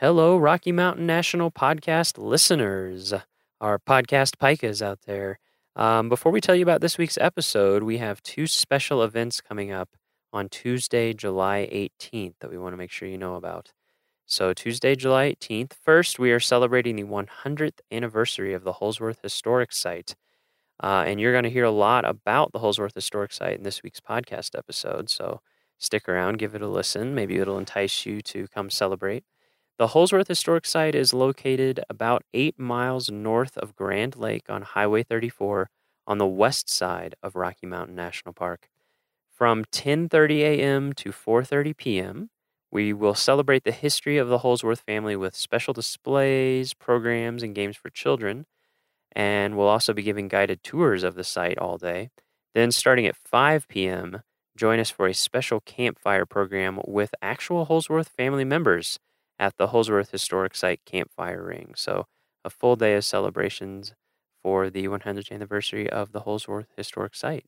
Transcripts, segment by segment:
Hello, Rocky Mountain National Podcast listeners, our podcast pikas out there. Um, before we tell you about this week's episode, we have two special events coming up on Tuesday, July 18th that we want to make sure you know about. So, Tuesday, July 18th, first, we are celebrating the 100th anniversary of the Holzwarth Historic Site. Uh, and you're going to hear a lot about the Holzwarth Historic Site in this week's podcast episode. So, stick around, give it a listen. Maybe it'll entice you to come celebrate. The Holzwarth Historic Site is located about eight miles north of Grand Lake on Highway 34 on the west side of Rocky Mountain National Park. From 10:30 a.m. to 4:30 p.m., we will celebrate the history of the Holzwarth family with special displays, programs, and games for children. And we'll also be giving guided tours of the site all day. Then, starting at 5 p.m., join us for a special campfire program with actual Holzwarth family members at the Holzwarth Historic Site Campfire Ring. So, a full day of celebrations for the 100th anniversary of the Holzwarth Historic Site.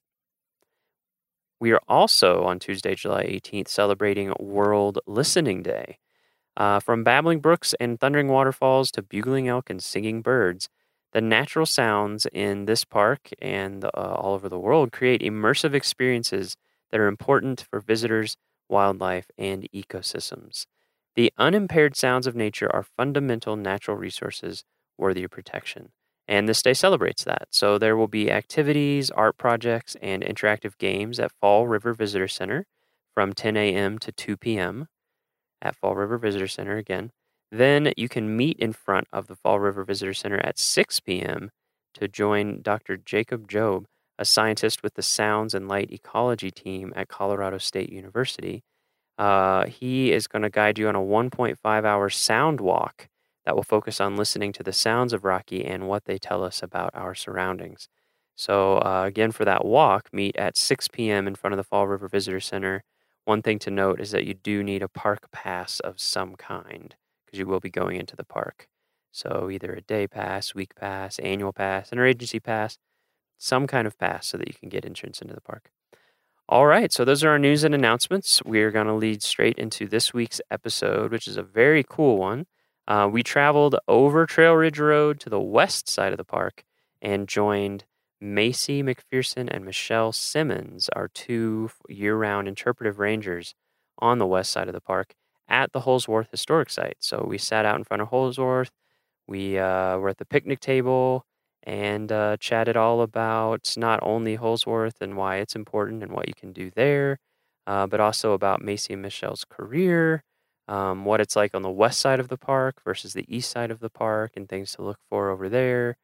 We are also on Tuesday, July 18th, celebrating World Listening Day. Uh, from babbling brooks and thundering waterfalls to bugling elk and singing birds, the natural sounds in this park and uh, all over the world create immersive experiences that are important for visitors, wildlife, and ecosystems. The unimpaired sounds of nature are fundamental natural resources worthy of protection. And this day celebrates that. So there will be activities, art projects, and interactive games at Fall River Visitor Center from 10 a.m. to 2 p.m. at Fall River Visitor Center again. Then you can meet in front of the Fall River Visitor Center at 6 p.m. to join Dr. Jacob Job, a scientist with the Sounds and Light Ecology team at Colorado State University. Uh, he is going to guide you on a 1.5 hour sound walk that will focus on listening to the sounds of Rocky and what they tell us about our surroundings. So, uh, again, for that walk, meet at 6 p.m. in front of the Fall River Visitor Center. One thing to note is that you do need a park pass of some kind because you will be going into the park. So, either a day pass, week pass, annual pass, interagency pass, some kind of pass so that you can get entrance into the park. All right, so those are our news and announcements. We're going to lead straight into this week's episode, which is a very cool one. Uh, we traveled over Trail Ridge Road to the west side of the park and joined Maci MacPherson and Michele Simmons, our two year round interpretive rangers on the west side of the park at the Holzwarth Historic Site. So we sat out in front of Holzwarth. We uh, were at the picnic table and uh, chatted all about not only Holzwarth and why it's important and what you can do there, uh, but also about Maci and Michele's career um, what it's like on the west side of the park versus the east side of the park and things to look for over there,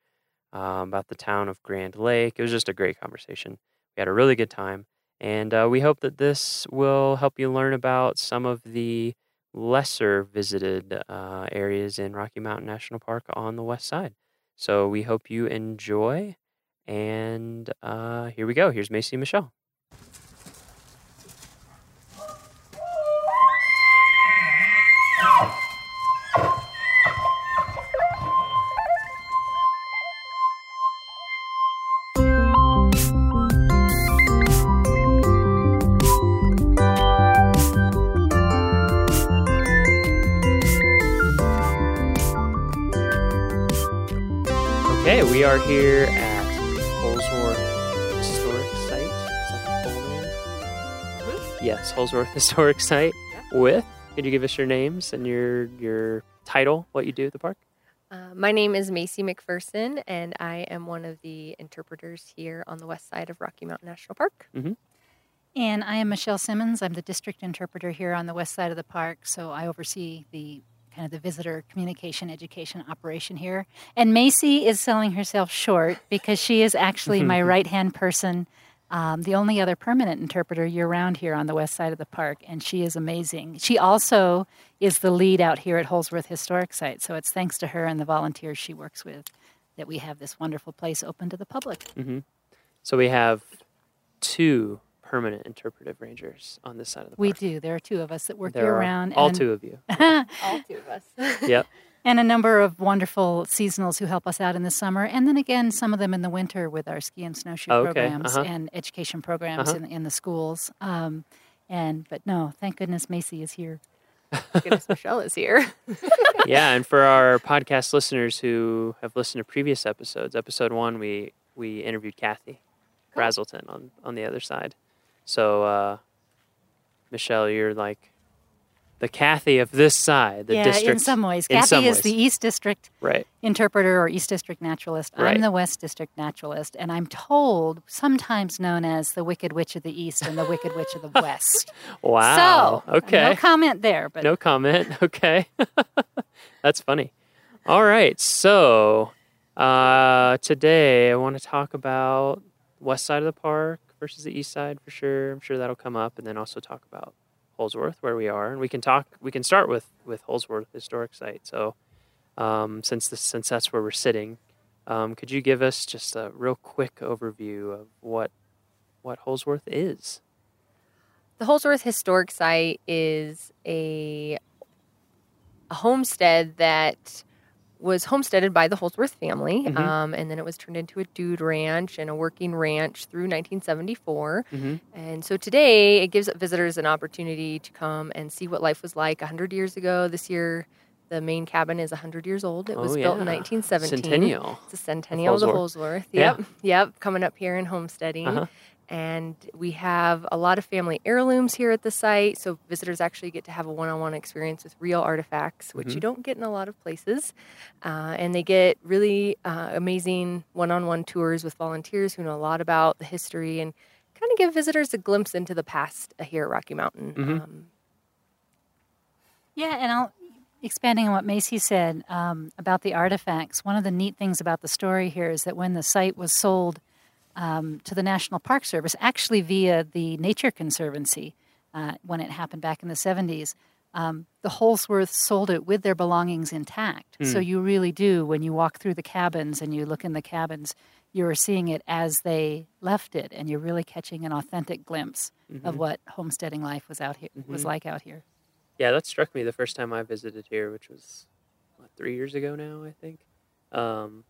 um, about the town of Grand Lake. It was just a great conversation. We had a really good time. And uh, we hope that this will help you learn about some of the lesser visited uh, areas in Rocky Mountain National Park on the west side. So we hope you enjoy. And uh, here we go. Here's Maci and Michele. Are here at Holzwarth Historic Site. Is that the full name? Mhm. Yes, Holzwarth Historic Site. Yeah. With, could you give us your names and your your title, what you do at the park? Uh, my name is Maci MacPherson, and I am one of the interpreters here on the west side of Rocky Mountain National Park. And I am Michele Simmons. I'm the district interpreter here on the west side of the park, so I oversee the kind of the visitor communication education operation here. And Maci is selling herself short because she is actually my right hand person, um, the only other permanent interpreter year round here on the west side of the park, and she is amazing. She also is the lead out here at Holzwarth Historic Site, so it's thanks to her and the volunteers she works with that we have this wonderful place open to the public. So we have two permanent interpretive rangers on this side of the park. We do. There are two of us that work There year are round. all and, two of you. All two of us. yep. And a number of wonderful seasonals who help us out in the summer. And then again, some of them in the winter with our ski and snowshoe Okay, programs uh-huh. and education programs Uh-huh. in, in the schools. Um, and But no, thank goodness Maci is here. Goodness, Michele is here. yeah, and for our podcast listeners who have listened to previous episodes, episode one, we we interviewed Kathy Cool. Brazelton on on the other side. So, uh, Michele, you're like the Kathy of this side, the yeah, district. in some ways. in Kathy some is ways. the East District right. interpreter or East District naturalist. Right. I'm the West District naturalist, and I'm told sometimes known as the Wicked Witch of the East and the Wicked Witch of the West. Wow. So, okay. No comment there, but No comment. Okay. That's funny. All right. So uh, today I want to talk about west side of the park versus the east side for sure. I'm sure that'll come up, and then also talk about Holzwarth, where we are, and we can talk. We can start with with Holzwarth historic site. So um, since this, since that's where we're sitting, um, could you give us just a real quick overview of what what Holzwarth is? The Holzwarth Historic Site is a, a homestead that was homesteaded by the Holzwarth family, Mhm. um, and then it was turned into a dude ranch and a working ranch through 1974. Mm-hmm. And so today it gives visitors an opportunity to come and see what life was like 100 years ago. This year, the main cabin is 100 years old. It was Oh, built in yeah. 1917. Centennial. It's a centennial of the Holzwarth. Holzwarth. Yeah. Yep. Yep. Coming up here and homesteading. Uh-huh. And we have a lot of family heirlooms here at the site. So visitors actually get to have a one on one experience with real artifacts, which Mhm. you don't get in a lot of places. Uh, and they get really uh, amazing one on one tours with volunteers who know a lot about the history and kind of give visitors a glimpse into the past uh, here at Rocky Mountain. Mhm. Um, Yeah, and I'll expanding on what Maci said um, about the artifacts. One of the neat things about the story here is that when the site was sold um, to the National Park Service, actually via the Nature Conservancy, uh, when it happened back in the seventies, um, the Holzwarth sold it with their belongings intact. So you really do when you walk through the cabins and you look in the cabins. You are seeing it as they left it, and you're really catching an authentic glimpse of what homesteading life was out here was Mhm. like out here. Yeah, that struck me the first time I visited here, which was what, three years ago now, I think. Um,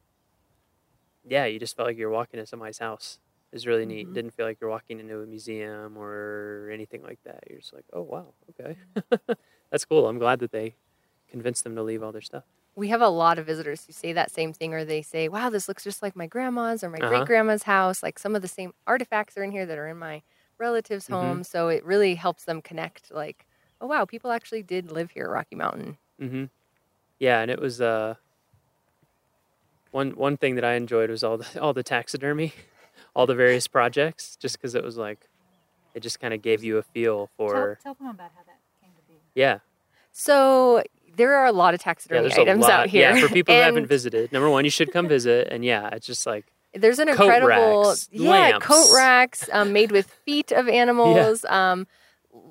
yeah, you just felt like you were walking into somebody's house. It was really neat. Mhm. Didn't feel like you're walking into a museum or anything like that. You're just like, oh wow, okay, that's cool. I'm glad that they convinced them to leave all their stuff. we have a lot of visitors who say that same thing, or they say, "Wow, this looks just like my grandma's or my Uh-huh. great grandma's house." Like some of the same artifacts are in here that are in my relatives' Mhm. home. So it really helps them connect. Like, oh wow, people actually did live here at Rocky Mountain. Mm-hmm. Yeah, and it was uh, one one thing that I enjoyed was all the all the taxidermy, all the various projects, just because it was like, it just kind of gave you a feel for tell, them about how that came to be. yeah So there are a lot of taxidermy There's a items lot. out here. Yeah, for people who haven't visited, number one, you should come visit, and yeah, it's just like There's an Coat incredible, racks, yeah, lamps. coat racks um, made with feet of animals, um,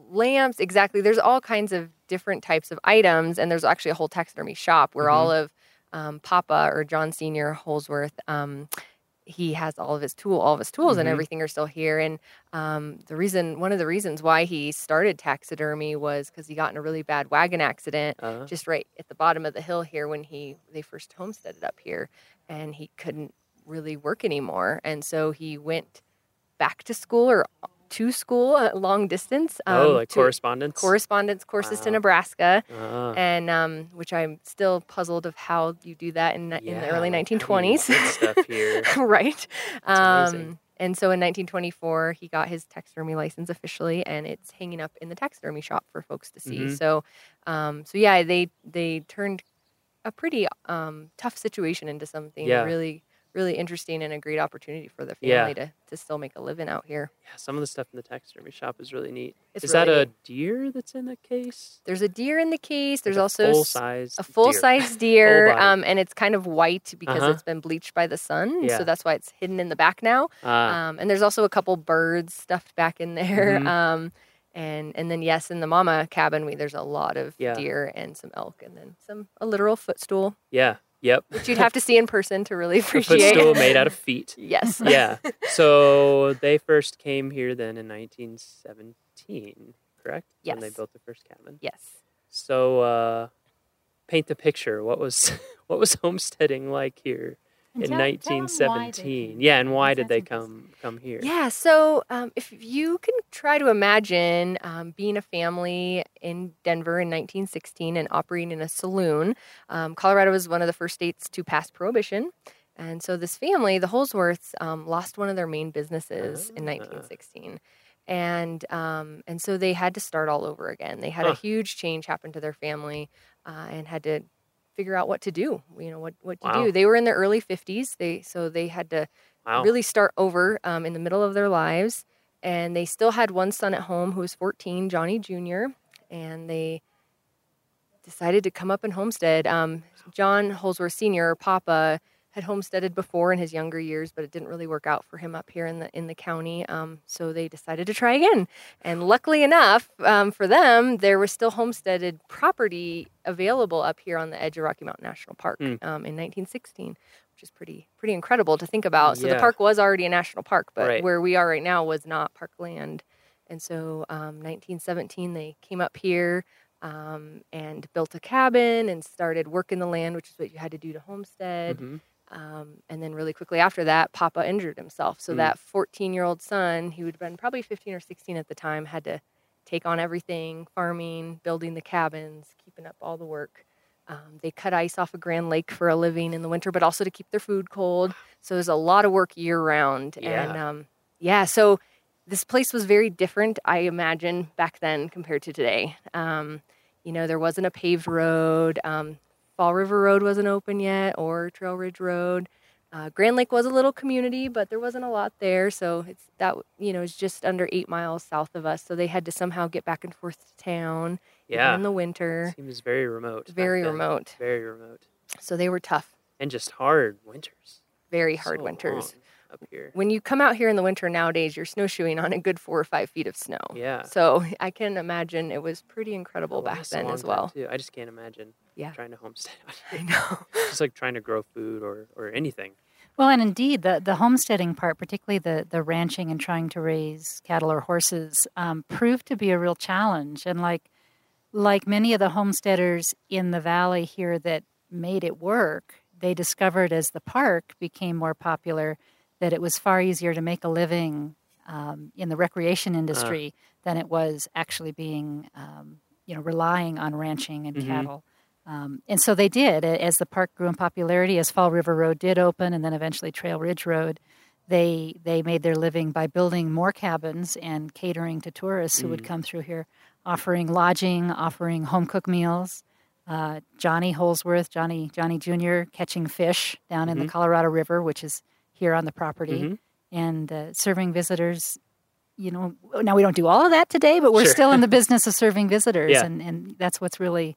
lamps. Exactly. There's all kinds of different types of items, and there's actually a whole taxidermy shop where Mm-hmm. all of um, Papa or John Senior Holzwarth. Um, he has all of his tool, all of his tools, and Mhm. everything are still here. And um, the reason, one of the reasons why he started taxidermy was because he got in a really bad wagon accident uh, just right at the bottom of the hill here when he they first homesteaded up here and he couldn't really work anymore and so he went back to school or to school uh, long distance oh, um, like to correspondence. correspondence courses to Wow. Nebraska Ah, and um, which I'm still puzzled of how you do that in, in the early yeah, like, how do 1920s stuff here. right um, and so in 1924 he got his taxidermy license officially and it's hanging up in the taxidermy shop for folks to see Mhm. so um, so yeah they they turned a pretty um, tough situation into something Yeah. really really interesting and a great opportunity for the family Yeah. to, to still make a living out here Yeah, some of the stuff in the taxidermy shop is really neat. It's is that really a deer that's in the case? there's a deer in the case there's Like a also full size a full size deer um, and it's kind of white because Uh-huh. it's been bleached by the sun Yeah. so that's why it's hidden in the back now Ah, Um, and there's also a couple birds stuffed back in there. Mhm. Um, and and then yes, in the mama cabin, we there's a lot of Yeah. deer and some elk, and then some a literal footstool, yeah, yep. which you'd have to see in person to really appreciate. A footstool made out of feet. yes. yeah. So they first came here then in 1917, correct? Yes. When they built the first cabin. Yes. So uh, paint the picture. What was what was homesteading like here in tell- tell 'em why they 1917. came. Yeah, and why did they come come here? Yeah, so um, if you can try to imagine um, being a family in Denver in 1916 and operating in a saloon, um, Colorado was one of the first states to pass prohibition. And so this family, the Holzwarths, um, lost one of their main businesses in Ah. 1916. And um, and so they had to start all over again. They had a huge change happen to their family uh, and had to figure out what to do. You know what what to Wow. do. They were in their early 50s. They so they had to Wow. really start over um, in the middle of their lives. And they still had one son at home who was 14, Johnny Jr., and they decided to come up and homestead. Um, John Holzwarth Sr., Papa, had homesteaded before in his younger years, but it didn't really work out for him up here in the in the county. Um, so they decided to try again. And luckily enough um, for them, there was still homesteaded property available up here on the edge of Rocky Mountain National Park Hmm. um, in 1916 which is pretty pretty incredible to think about. So Yeah. the park was already a national park, but Right. where we are right now was not parkland. And so, um, 1917, they came up here um, and built a cabin and started working the land, which is what you had to do to homestead. Mhm. Um, and then, really quickly after that, Papa injured himself. So Mm. that 14 year old son, who had been probably 15 or 16 at the time, had to take on everything farming, building the cabins, keeping up all the work. Um, they cut ice off of Grand Lake for a living in the winter, but also to keep their food cold. So there's a lot of work year round. And Yeah. um, yeah, so this place was very different, I imagine, back then compared to today. Um, you know, there wasn't a paved road. Fall River Road wasn't open yet, or Trail Ridge Road. Uh, Grand Lake was a little community, but there wasn't a lot there. So it's that you know it's just under eight miles south of us. So they had to somehow get back and forth to town Yeah. in the winter. Seems very remote. Very remote. Very remote. So they were tough, And just hard winters. very hard So winters. up here. When you come out here in the winter nowadays, you're snowshoeing on a good four or five feet of snow. Yeah. So I can imagine it was pretty incredible It back then as well. Too. I just can't imagine Yeah. trying to homestead I know. just like trying to grow food or, or anything. Well, and indeed, the, the homesteading part, particularly the, the ranching and trying to raise cattle or horses, um, proved to be a real challenge. And like like many of the homesteaders in the valley here that made it work, they discovered as the park became more popular that it was far easier to make a living um, in the recreation industry than it was actually being, um, you know, relying on ranching and Mhm. cattle. Um, and so they did. As the park grew in popularity, as Fall River Road did open, and then eventually Trail Ridge Road, they they made their living by building more cabins and catering to tourists who would Mm. come through here, offering lodging, offering home cooked meals. Uh, Johnny Holzwarth, Johnny Johnny Jr. catching fish down in the Mhm. Colorado River, which is here on the property, Mhm. and uh, serving visitors. You know, now we don't do all of that today, but we're Sure. still in the business of serving visitors, Yeah. and, and that's what's really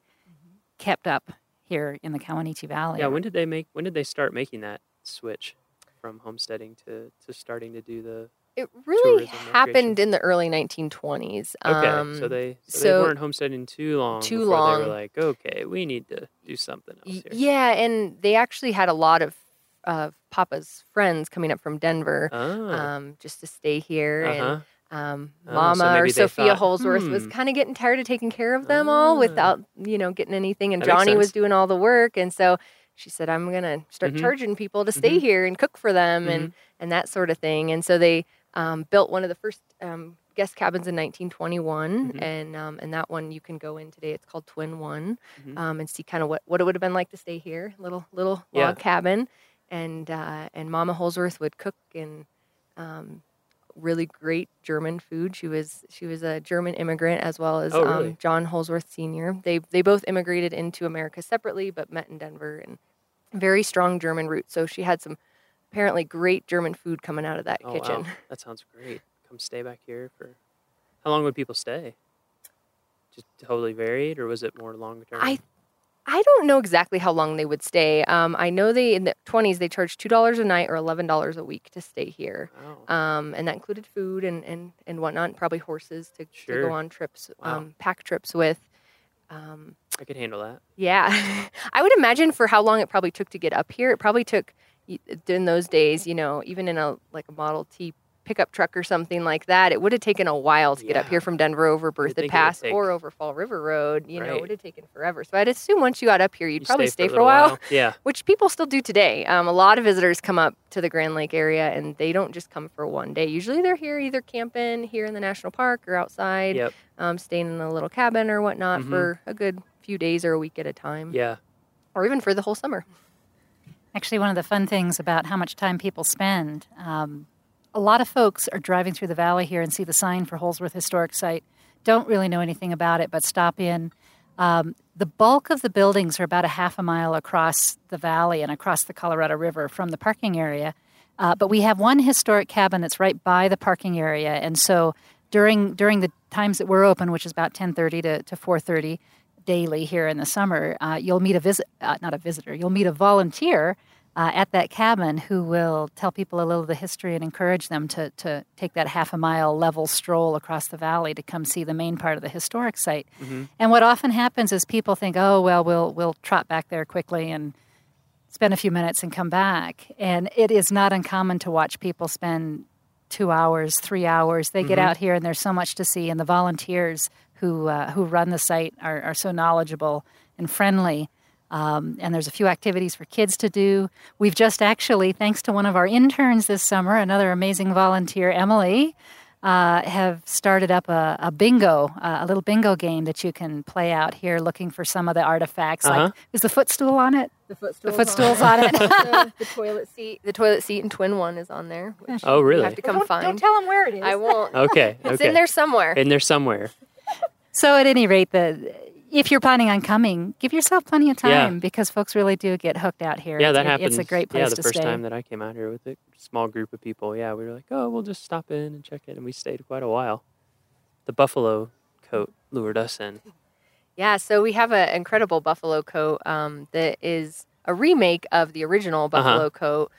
kept up here in the Kawuneeche Valley. Yeah. When did they make? When did they start making that switch from homesteading to, to starting to do the? It really happened recreation. in the early 1920s. Okay, Um, so they so, so- they weren't homesteading too long. Too long. They were like, okay, we need to do something else here. Yeah, and they actually had a lot of of Papa's friends coming up from Denver Ah. um, just to stay here. uh-huh. And um, Oh, so Mama or Sophia thought, Holzwarth was "Hmm." kind of getting tired of taking care of them all Ah. without, you know, getting anything. And That Johnny was doing all the work, and so she said, "I'm gonna start Mhm. charging people to stay Mhm. here and cook for them Mm-hmm. and and that sort of thing." And so they um, built one of the first um, guest cabins in 1921, Mhm. and um, and that one you can go in today. It's called Twin One Mhm. um, and see kind of what, what it would have been like to stay here, little little Yeah. log cabin, and uh, and Mama Holzwarth would cook and um, really great German food. She was she was a German immigrant as well as Oh, really? um, John Holzwarth Sr. They they both immigrated into America separately, but met in Denver and very strong German roots. So she had some apparently great German food coming out of that Oh, kitchen. wow. That sounds great. Come stay back here for. How long would people stay? Just totally varied, or was it more long term? I I don't know exactly how long they would stay. Um, I know they in the 20s they charged two dollars a night or eleven dollars a week to stay here, Wow. um, and that included food and and and whatnot, probably horses to, to go on trips, Wow. um, pack trips with. Um, I could handle that. yeah, I would imagine for how long it probably took to get up here. It probably took in those days, you know, even in a like a Model T pickup truck or something like that, it would have taken a while to get up here from Denver over think Berthoud it would Pass take- or over Fall River Road. You know, it would have taken forever. So I'd assume once you got up here, you'd You probably stay, for a little while, Yeah. which people still do today. Um, a lot of visitors come up to the Grand Lake area and they don't just come for one day. Usually they're here either camping here in the national park or outside, Yep. um, staying in a little cabin or whatnot Mhm. for a good few days or a week at a time, Yeah. or even for the whole summer. Actually, one of the fun things about how much time people spend, um, a lot of folks are driving through the valley here and see the sign for Holzwarth Historic Site, don't really know anything about it, but stop in. Um, the bulk of the buildings are about a half a mile across the valley and across the Colorado River from the parking area. Uh, but we have one historic cabin that's right by the parking area, and so during during the times that we're open, which is about ten thirty to to four thirty daily here in the summer, uh, you'll meet a visit uh, not a visitor, you'll meet a volunteer uh, at that cabin who will tell people a little of the history and encourage them to to take that half a mile level stroll across the valley to come see the main part of the historic site. And what often happens is people think, oh well, we'll we'll trot back there quickly and spend a few minutes and come back. And it is not uncommon to watch people spend two hours, three hours. They get out here and there's so much to see. And the volunteers who uh, who run the site are, are so knowledgeable and friendly. Um, and there's a few activities for kids to do. We've just actually, thanks to one of our interns this summer, another amazing volunteer, Emily, uh, have started up a, a bingo, uh, a little bingo game that you can play out here, looking for some of the artifacts. Uh-huh. Like, is the footstool on it? The footstool's, the footstool's on it. the, the toilet seat, the toilet seat and twin one is on there. Which Oh, really? You have to come don't, find. don't tell them where it is. I won't. Okay. okay. It's in there somewhere. In there somewhere. So, at any rate, the if you're planning on coming, give yourself plenty of Yeah. time because folks really do get hooked out here. Yeah, that it- happens. It's a great place to stay. Yeah, the first stay. time that I came out here with a small group of people, yeah, we were like, oh, we'll just stop in and check it, and we stayed quite a while. The buffalo coat lured us in. Yeah, so we have an incredible buffalo coat um, that is a remake of the original Uh-huh. buffalo coat,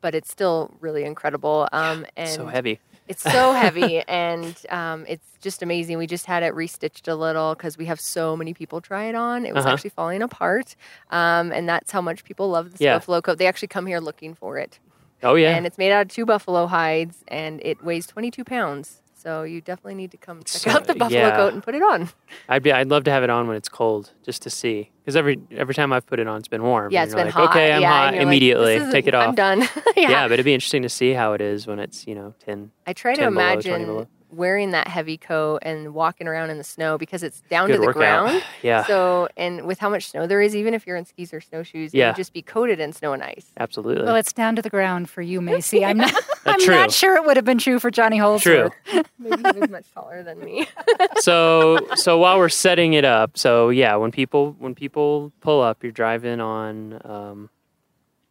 but it's still really incredible. Um, and so heavy. It's so heavy, and um, it's just amazing. We just had it restitched a little because we have so many people try it on. It was Uh-huh. actually falling apart, um, and that's how much people love this Yeah. buffalo coat. They actually come here looking for it, Oh yeah. and it's made out of two buffalo hides, and it weighs 22 pounds. So you definitely need to come check So- out the buffalo yeah. coat and put it on. I'd be. I'd love to have it on when it's cold, just to see. Because every every time I've put it on, it's been warm. Yeah, and it's you're been like, hot. Okay, I'm yeah, hot and you're like, immediately. Take it isn't- off. I'm done. yeah. yeah. but it'd be interesting to see how it is when it's you know ten. I try to 10 below, imagine below. wearing that heavy coat and walking around in the snow because it's down Good to the workout. ground. Yeah, So, and with how much snow there is, even if you're in skis or snowshoes, Yeah. you just be coated in snow and ice. absolutely. Well, it's down to the ground for you, Maci. I'm not. I'm true. not sure it would have been true for Johnny Holzwarth. True. Maybe he was much taller than me. so so while we're setting it up, so yeah, when people when people pull up, you're driving on um,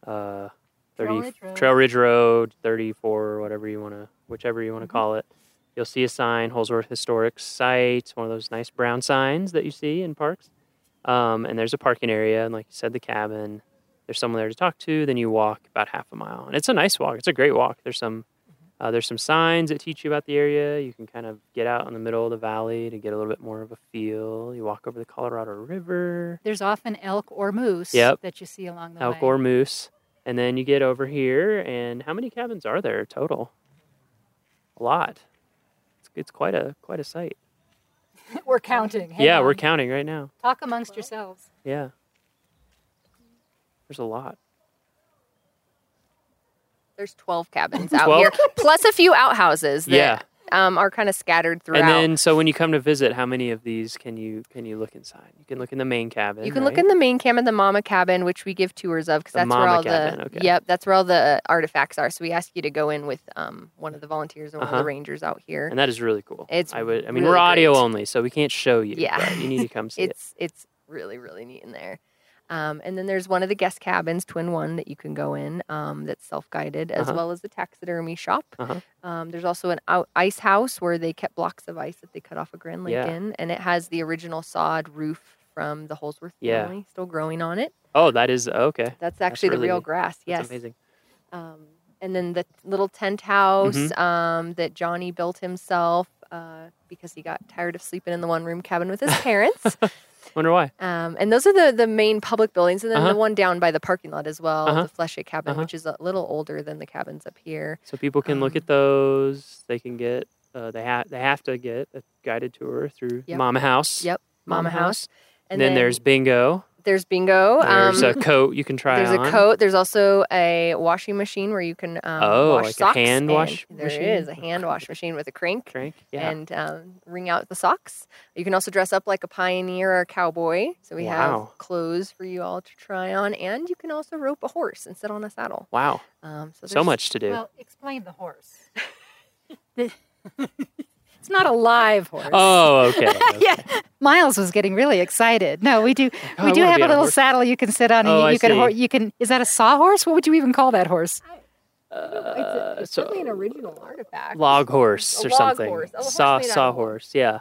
uh, 30, Trail Ridge Road. Trail Ridge Road, 34, or whatever you want to, whichever you want to Mm-hmm. call it. You'll see a sign, Holzwarth Historic Site, one of those nice brown signs that you see in parks. Um, and there's a parking area, and like you said, the cabin. There's someone there to talk to. Then you walk about half a mile, and it's a nice walk. It's a great walk. There's some uh, there's some signs that teach you about the area. You can kind of get out in the middle of the valley to get a little bit more of a feel. You walk over the Colorado River, There's often elk or moose Yep. that you see along the elk way. Elk or moose, and then you get over here. And how many cabins are there total? A lot. It's, it's quite a quite a sight. we're counting. Hang yeah, we're counting right now. Talk amongst yourselves. Yeah, there's a lot. There's 12 cabins out 12? here, plus a few outhouses that Yeah. um, are kind of scattered throughout. And then, so when you come to visit, how many of these can you can you look inside? You can look in the main cabin. you can look in the main cabin, the mama cabin, which we give tours of because that's where all cabin, the okay. yep, that's where all the artifacts are. So we ask you to go in with um, one of the volunteers or one of Uh-huh. the rangers out here. and that is really cool. It's I would. I mean, really we're audio great. only, so we can't show you. Yeah. you need to come see it. it's it's really really neat in there. Um, and then there's one of the guest cabins, Twin One, that you can go in. Um, that's self guided, as Uh-huh. well as the taxidermy shop. Uh-huh. Um, there's also an out- ice house where they kept blocks of ice that they cut off a Grand Lake Yeah. in, and it has the original sod roof from the Holzwarth Yeah. family still growing on it. Oh, that is okay. That's actually really- the real grass. That's Yes. amazing. Um, and then the little tent house Mm-hmm. um, that Johnny built himself uh, because he got tired of sleeping in the one room cabin with his parents. Wonder why. Um, and those are the the main public buildings, and then Uh-huh. the one down by the parking lot as well, Uh-huh. the Fleshuts Cabin, Uh-huh. which is a little older than the cabins up here. So people can look Um, at those. They can get. Uh, they have. They have to get a guided tour through Yep. Mama House. Yep, Mama, House. And then, there's bingo. There's bingo. There's um, a coat you can try There's on. a coat. There's also a washing machine where you can um, Oh, wash like a socks. hand and wash There machine? is a hand wash machine with a crank Crank. Yeah. and um, wring out the socks. You can also dress up like a pioneer or a cowboy. So we Wow. have clothes for you all to try on, and you can also rope a horse and sit on a saddle. wow. Um, so, So much to do. Well, explain the horse. The- it's not a live horse. oh, okay. okay. yeah. Miles was getting really excited. No, we do. Oh, we do have a on a little horse. saddle you can sit on. And Oh, you, I you can. see. hor- You can. Is that a sawhorse? What would you even call that horse? Uh, so an original artifact. log horse A or log something. horse. Oh, a horse Saw made out saw horse. Yeah.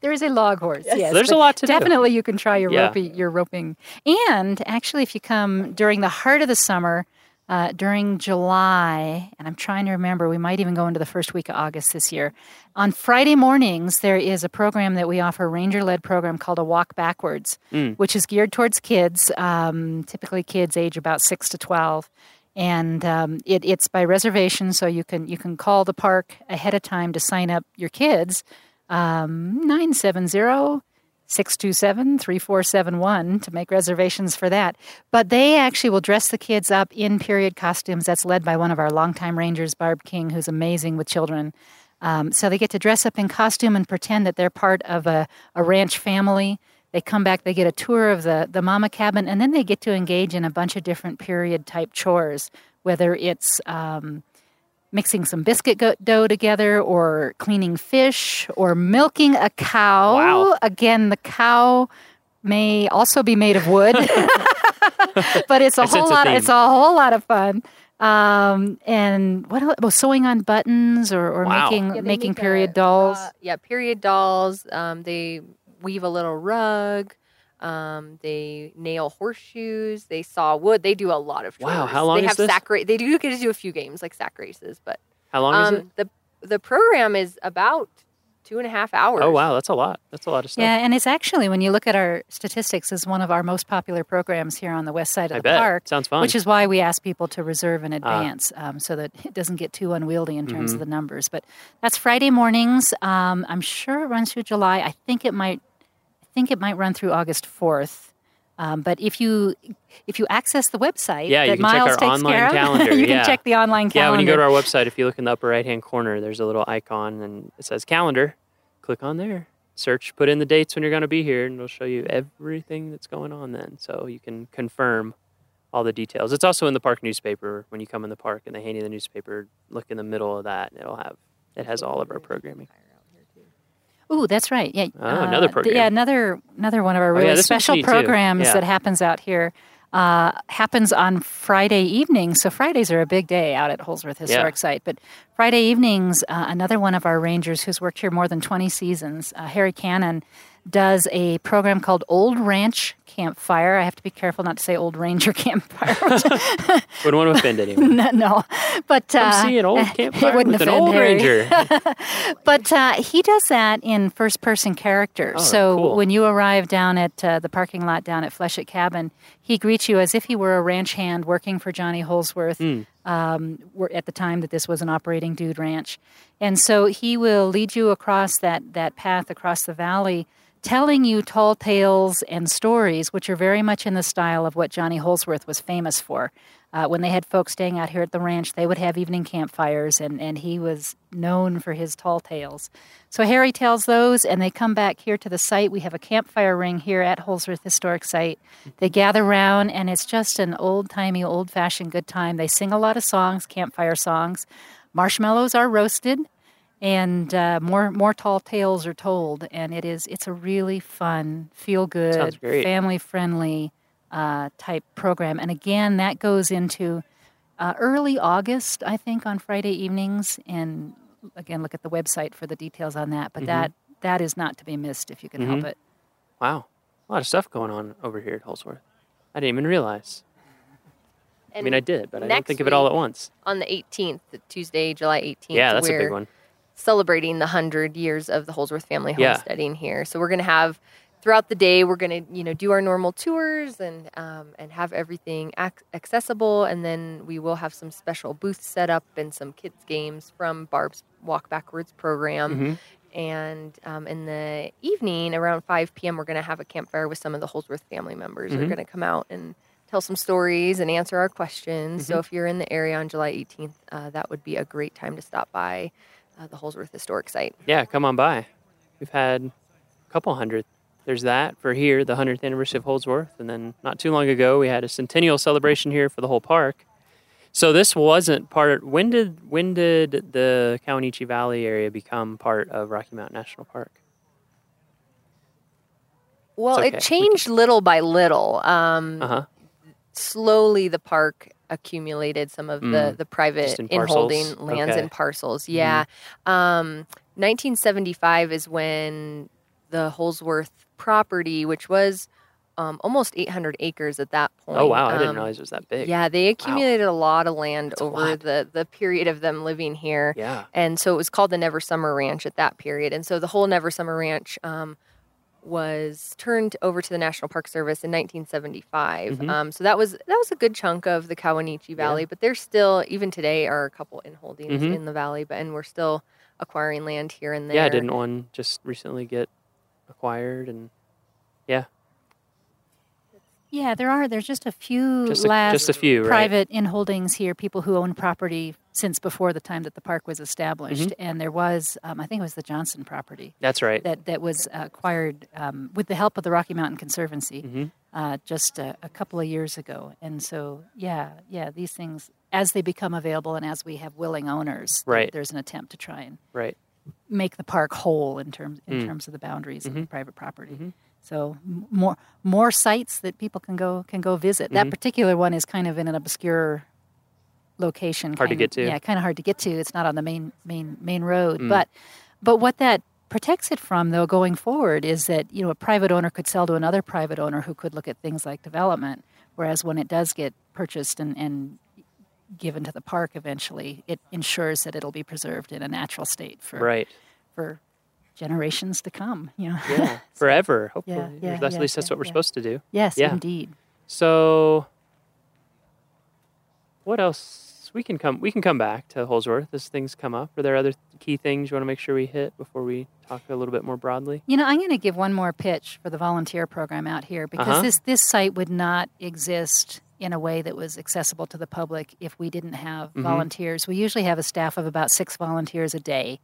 There is a log horse. Yes, There's a lot to do. definitely you can try your Yeah. roping. Your roping, and actually, if you come during the heart of the summer, uh, during July, and I'm trying to remember, we might even go into the first week of August this year. On Friday mornings, there is a program that we offer, ranger-led program called a Walk Backwards, Mm. which is geared towards kids, um, typically kids age about six to twelve. And um, it, it's by reservation, so you can you can call the park ahead of time to sign up your kids. Um, 970 627 3471 to make reservations for that. But they actually will dress the kids up in period costumes. That's led by one of our longtime rangers, Barb King, who's amazing with children. Um, so they get to dress up in costume and pretend that they're part of a, a ranch family. They come back, they get a tour of the, the mama cabin, and then they get to engage in a bunch of different period type chores, whether it's um, mixing some biscuit go- dough together or cleaning fish or milking a cow. Wow. Again, the cow may also be made of wood, but it's a I sense whole a lot. theme. It's a whole lot of fun. Um, and what else? Well, sewing on buttons or, or Wow. making Yeah, making make a, period dolls. uh, yeah, period dolls. Um, they weave a little rug. Um, they nail horseshoes. They saw wood. They do a lot of chores. Wow, how long they is have this? sack ra- They do get to do a few games like sack races, but How long um, is it? the the program is about two and a half hours. Oh wow, that's a lot. That's a lot of stuff. Yeah, and it's actually when you look at our statistics, is one of our most popular programs here on the west side of I the bet. park. Sounds fun. Which is why we ask people to reserve in Ah. advance, um, so that it doesn't get too unwieldy in terms Mhm. of the numbers. But that's Friday mornings. Um, I'm sure it runs through July. I think it might. I think it might run through August 4th. Um, but if you if you access the website Yeah, you can check our online calendar, you yeah. can check the online calendar. yeah, when you go to our website, if you look in the upper right hand corner, there's a little icon and it says calendar. Click on there. Search, put in the dates when you're going to be here, and it'll show you everything that's going on then. So you can confirm all the details. It's also in the park newspaper when you come in the park and they hand you the newspaper. Look in the middle of that, and it'll have it has all of our programming. Ooh, that's right. Yeah. Oh, another th- program. Yeah, another another one of our Oh, yeah, special programs Yeah. that happens out here. Uh, happens on Friday evenings. So Fridays are a big day out at Holzwarth Historic Site. But Friday evenings, uh, another one of our rangers who's worked here more than 20 seasons, uh, Harry Cannon, does a program called Old Ranch Campfire. I have to be careful not to say Old Ranger Campfire. Wouldn't want to offend anyone. no, no, but Come uh, see an old it campfire wouldn't with an old Harry. ranger. But uh, he does that in first person character. Oh, so cool. when you arrive down at uh, the parking lot down at Fleshuts Cabin, he greets you as if he were a ranch hand working for Johnny Holzwarth Mm. um, at the time that this was an operating dude ranch. And so he will lead you across that, that path across the valley. Telling you tall tales and stories, which are very much in the style of what Johnny Holzwarth was famous for. Uh, when they had folks staying out here at the ranch, they would have evening campfires, and, and he was known for his tall tales. So Harry tells those, and they come back here to the site. We have a campfire ring here at Holzwarth Historic Site. They gather round, and it's just an old timey, old fashioned good time. They sing a lot of songs, campfire songs. Marshmallows are roasted, and uh, more more tall tales are told. And it is it's a really fun, feel good family friendly uh, type program. And again, that goes into uh, early August, I think, on Friday evenings. And again, look at the website for the details on that. But Mhm. that that is not to be missed if you can help Mhm. it. Wow, a lot of stuff going on over here at Holzwarth. I didn't even realize. I mean, I did, but I didn't think of it all at once. on the 18th, Tuesday, July 18th. Yeah, that's a we're big one. Celebrating the hundred years of the Holzwarth family Yeah. homesteading here. So we're going to have throughout the day, we're going to you know do our normal tours and um, and have everything ac- accessible, and then we will have some special booths set up and some kids games from Barb's Walk Backwards program. Mhm. And um, in the evening, around 5 p.m., we're going to have a campfire with some of the Holzwarth family members. They're Mhm. going to come out and tell some stories and answer our questions. So Mhm. if you're in the area on July 18th, uh, that would be a great time to stop by uh, the Holzwarth Historic Site. Yeah, come on by. We've had a couple hundred. There's that for here, the 100th anniversary of Holzwarth. And then not too long ago, we had a centennial celebration here for the whole park. So this wasn't part. When did when did the Kawuneeche Valley area become part of Rocky Mountain National Park? Well, okay. it changed little by little. Um, Uh huh. slowly the park accumulated some of the, Mm. the private Just in in-holding lands Okay. Mm-hmm. and parcels. Yeah. Um, 1975 is when the Holzwarth property, which was um, almost 800 acres at that point. Oh wow, I didn't um, realize it was that big. Yeah, they accumulated a lot of land That's over the, the period of them living here. Yeah. And so it was called the Never Summer Ranch at that period. And so the whole Never Summer Ranch um, was turned over to the National Park Service in 1975. Mhm. Um, so that was that was a good chunk of the Kawuneeche Valley. But there's still even today are a couple in holdings Mhm. in the valley. But and we're still acquiring land here and there. Yeah, didn't one just recently get acquired and yeah. Yeah, there are. There's just a few just a, last just a few, right? private in holdings here, people who own property since before the time that the park was established. Mm-hmm. And there was, um, I think it was the Johnson property That's right. that, that was acquired um, with the help of the Rocky Mountain Conservancy Mhm. uh, just a, a couple of years ago. And so, yeah, yeah, these things, as they become available and as we have willing owners, Right. there's an attempt to try and Right. make the park whole in terms in Mm. terms of the boundaries of Mhm. the private property. Mhm. So more more sites that people can go can go visit. That particular one is kind of in an obscure location. Hard to kind get of- to. Yeah, kind of hard to get to. It's not on the main main main road. Mm. But but what that protects it from though going forward is that you know a private owner could sell to another private owner who could look at things like development. Whereas when it does get purchased and, and given to the park eventually, it ensures that it'll be preserved in a natural state for Right. for generations to come. You know. Yeah. Forever. Hopefully. yeah, At yeah, least that's what we're supposed to do. yes, indeed. So, what else? We can come. We can come back to Holzwarth as things come up. Are there other key things you want to make sure we hit before we talk a little bit more broadly? You know, I'm going to give one more pitch for the volunteer program out here because Uh-huh. this this site would not exist in a way that was accessible to the public if we didn't have Mhm. volunteers. We usually have a staff of about six volunteers a day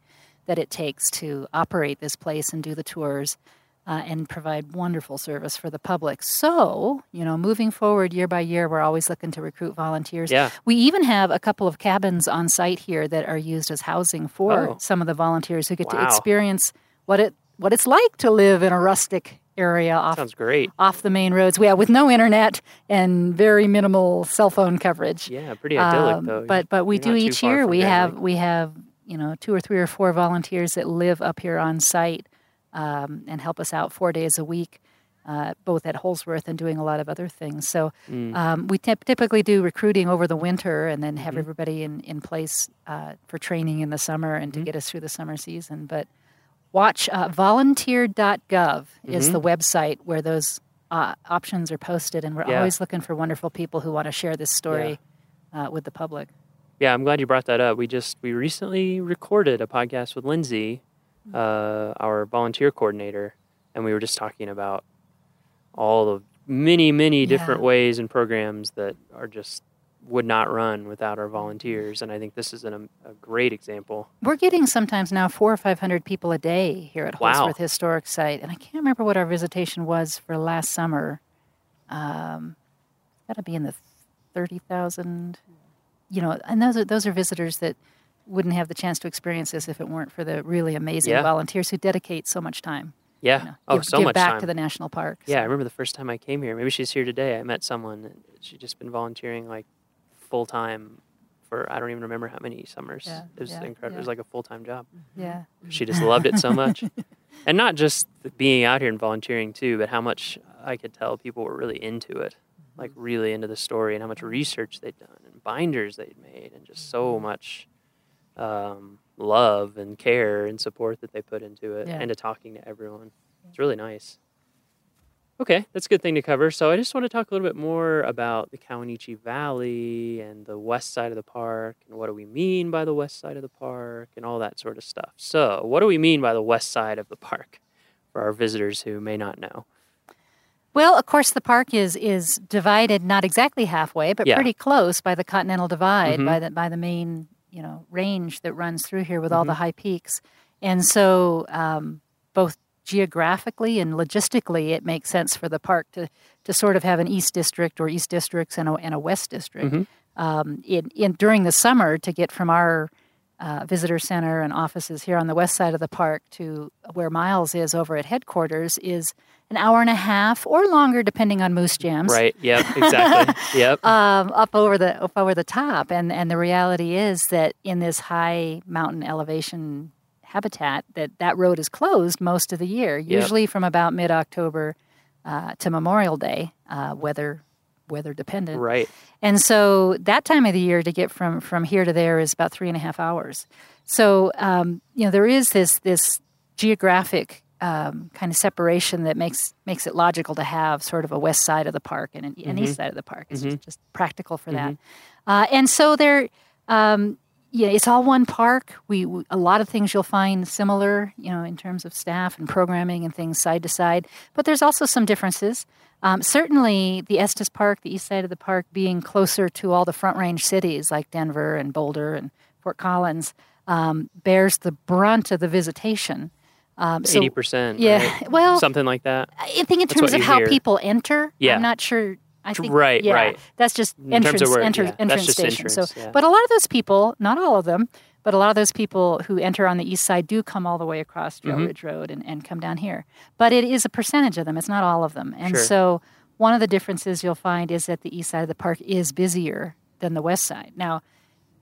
that it takes to operate this place and do the tours. Uh, and provide wonderful service for the public. So, you know, moving forward year by year, we're always looking to recruit volunteers. Yeah. We even have a couple of cabins on site here that are used as housing for Oh. some of the volunteers who get to experience what it what it's like to live in a rustic area off Sounds great. off the main roads. Yeah, with no internet and very minimal cell phone coverage. Yeah. Pretty idyllic Um, though. But but we You're do each year. We Grand have we have you know two or three or four volunteers that live up here on site um, and help us out four days a week. Uh, both at Holzwarth and doing a lot of other things. So Mm. um, we typ typically do recruiting over the winter and then have Mhm. everybody in, in place uh, for training in the summer and to get us through the summer season. But watch uh, volunteer.gov is Mhm. the website where those uh, options are posted. And we're Yeah. always looking for wonderful people who want to share this story uh, with the public. Yeah, I'm glad you brought that up. We just we recently recorded a podcast with Lindsay, uh, our volunteer coordinator, and we were just talking about all the many many different Yeah. ways and programs that are just would not run without our volunteers. And I think this is an, a great example. We're getting sometimes now four or five hundred people a day here at Wow. Holzwarth Historic Site, and I can't remember what our visitation was for last summer. Um, Got to be in the thirty thousand. You know, and those are those are visitors that wouldn't have the chance to experience this if it weren't for the really amazing Yeah. volunteers who dedicate so much time. Yeah. You know, oh, give, so give much back time. to the national park. Yeah, I remember the first time I came here. Maybe she's here today. I met someone. She'd just been volunteering like full time for I don't even remember how many summers. Yeah, it was yeah, incredible. It was like a full time job. Mm-hmm. yeah. She just loved it so much, and not just being out here and volunteering too, but how much I could tell people were really into it, like mm-hmm. really into the story, and how much research they'd done, and binders they'd made, and just so mm-hmm. much um, love and care and support that they put into it, Yeah. and to talking to everyone. It's really nice. Okay, that's a good thing to cover. So I just want to talk a little bit more about the Kawuneeche Valley and the west side of the park and what do we mean by the west side of the park and all that sort of stuff. So, what do we mean by the west side of the park for our visitors who may not know? Well, of course, the park is is divided not exactly halfway, but Yeah. pretty close by the Continental Divide, Mhm. by the by the main you know range that runs through here with all the high peaks, and so um, both geographically and logistically, it makes sense for the park to to sort of have an east district or east districts and a, and a west district. Mhm. Um, in, in during the summer to get from our uh, visitor center and offices here on the west side of the park to where Miles is over at headquarters is an hour and a half or longer, depending on moose jams. Right. Yep. Exactly. yep. Um, up over the up over the top, and and the reality is that in this high mountain elevation habitat, that that road is closed most of the year. Usually from about mid October uh, to Memorial Day, uh, weather weather dependent. Right. And so that time of the year to get from from here to there is about three and a half hours. So um, you know there is this this geographic um, kind of separation that makes makes it logical to have sort of a west side of the park and an, an east side of the park. It's just, just practical for that. Uh, and so there, um, yeah, it's all one park. We, we a lot of things you'll find similar, you know, in terms of staff and programming and things side to side. But there's also some differences. Um, certainly, the Estes Park, the east side of the park, being closer to all the Front Range cities like Denver and Boulder and Fort Collins, um, bears the brunt of the visitation. Um, so, Eighty percent. yeah, well, something like that. I think in terms of how hear. people enter, Yeah. I'm not sure. I think Right, yeah, right. That's just entrance, where- enter, yeah, that's entrance just station. entrance, so, yeah. but a lot of those people, not all of them, but a lot of those people who enter on the east side do come all the way across Trail Mhm. Ridge Road and, and come down here. But it is a percentage of them. It's not all of them. And Sure. so one of the differences you'll find is that the east side of the park is busier than the west side. Now,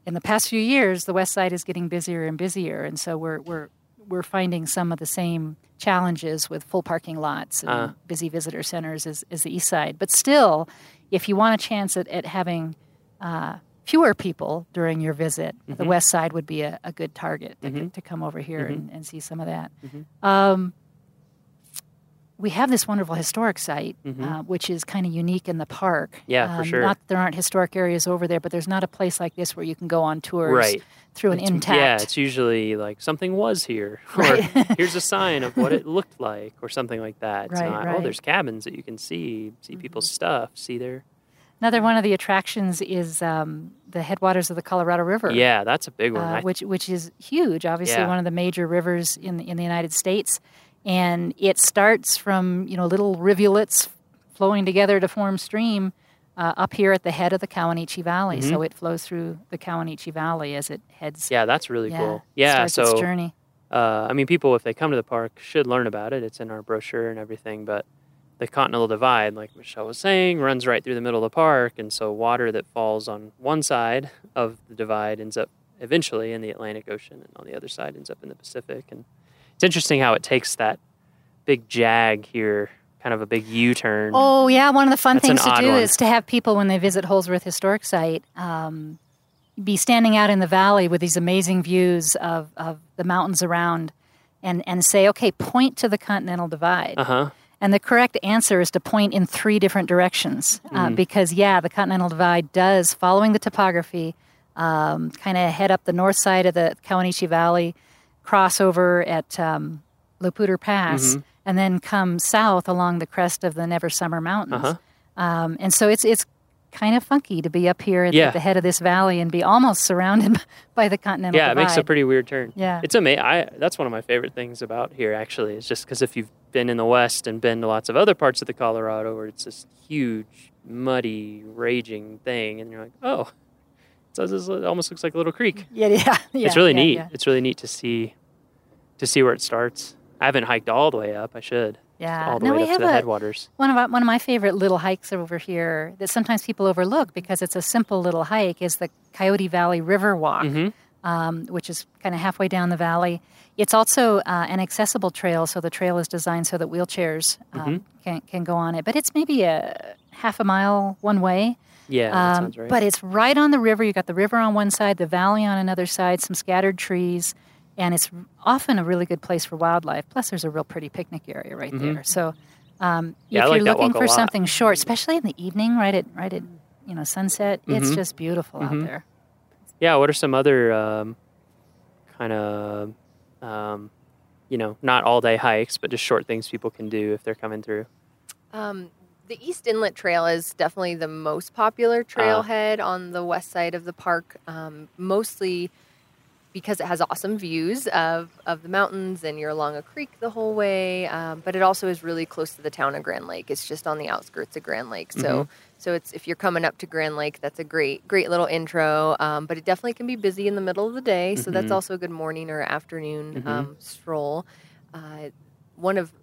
in the past few years, the west side is getting busier and busier, and so we're we're we're finding some of the same challenges with full parking lots and Uh. busy visitor centers as, as the east side. But still, if you want a chance at, at having uh, fewer people during your visit, the west side would be a, a good target to, to come over here and, and see some of that. Um, we have this wonderful historic site, uh, which is kind of unique in the park. Mm-hmm. Yeah, for Um, sure. Not that there aren't historic areas over there, but there's not a place like this where you can go on tours Right. through an It's- intact. Yeah, it's usually like something was here, or Right. here's a sign of what it looked like, or something like that. It's Right, not, right. oh, there's cabins that you can see, see people's stuff, see their. Another one of the attractions is um, the headwaters of the Colorado River. Yeah, that's a big one. uh, which which is huge. Obviously, Yeah. one of the major rivers in the, in the United States, and it starts from you know little rivulets flowing together to form stream uh, up here at the head of the Kawuneeche Valley. So it flows through the Kawuneeche Valley as it heads. Mm-hmm. yeah, that's really yeah, cool. Yeah, so journey. uh, I mean, people if they come to the park should learn about it. It's in our brochure and everything, but the Continental Divide, like Michele was saying, runs right through the middle of the park, and so water that falls on one side of the divide ends up eventually in the Atlantic Ocean, and on the other side ends up in the Pacific. And it's interesting how it takes that big jag here, kind of a big U-turn. Oh yeah, one of the fun That's things to do one. is to have people when they visit Holzwarth Historic Site um, be standing out in the valley with these amazing views of, of the mountains around, and and say, okay, point to the Continental Divide. Uh huh. And the correct answer is to point in three different directions uh, Mm. because, yeah, the Continental Divide does, following the topography, um, kind of head up the north side of the Kawuneeche Valley, cross over at um, La Poudre Pass, Mm-hmm. and then come south along the crest of the Never Summer Mountains. Uh-huh. Um, and so it's it's kind of funky to be up here at, the- Yeah. the, head of this valley and be almost surrounded by the Continental Divide. Yeah, it Divide. makes a pretty weird turn. Yeah. it's amazing. I that's one of my favorite things about here. Actually, is just because if you've been in the West and been to lots of other parts of the Colorado, where it's this huge, muddy, raging thing, and you're like, oh, so this it almost looks like a little creek. yeah, yeah, yeah, it's really yeah, neat. yeah. It's really neat to see to see where it starts. I haven't hiked all the way up. I should. Yeah. all the No, way we up have to the a- headwaters. One of our, one of my favorite little hikes over here that sometimes people overlook because it's a simple little hike is the Coyote Valley River Walk, Mhm. Um, which is kind of halfway down the valley. It's also uh, an accessible trail, so the trail is designed so that wheelchairs um, Mm-hmm. can can go on it. But it's maybe a half a mile one way. Yeah, Um, sounds right. But it's right on the river. You got the river on one side, the valley on another side, some scattered trees, and it's often a really good place for wildlife. Plus, there's a real pretty picnic area right Mm-hmm. there. So, Um, Yeah, if like you're looking for something short, especially in the evening, right at right at you know sunset, it's Mhm. just beautiful out there. Yeah. What are some other um, kind of, um, you know, not all day hikes, but just short things people can do if they're coming through? Um, the East Inlet Trail is definitely the most popular trailhead on the west side of the park, um, mostly because it has awesome views of, of the mountains and you're along a creek the whole way. Um, but it also is really close to the town of Grand Lake. It's just on the outskirts of Grand Lake. So so it's if you're coming up to Grand Lake, that's a great great little intro. Um, but it definitely can be busy in the middle of the day. So that's Mhm. also a good morning or afternoon Mhm. um, stroll. Uh, one of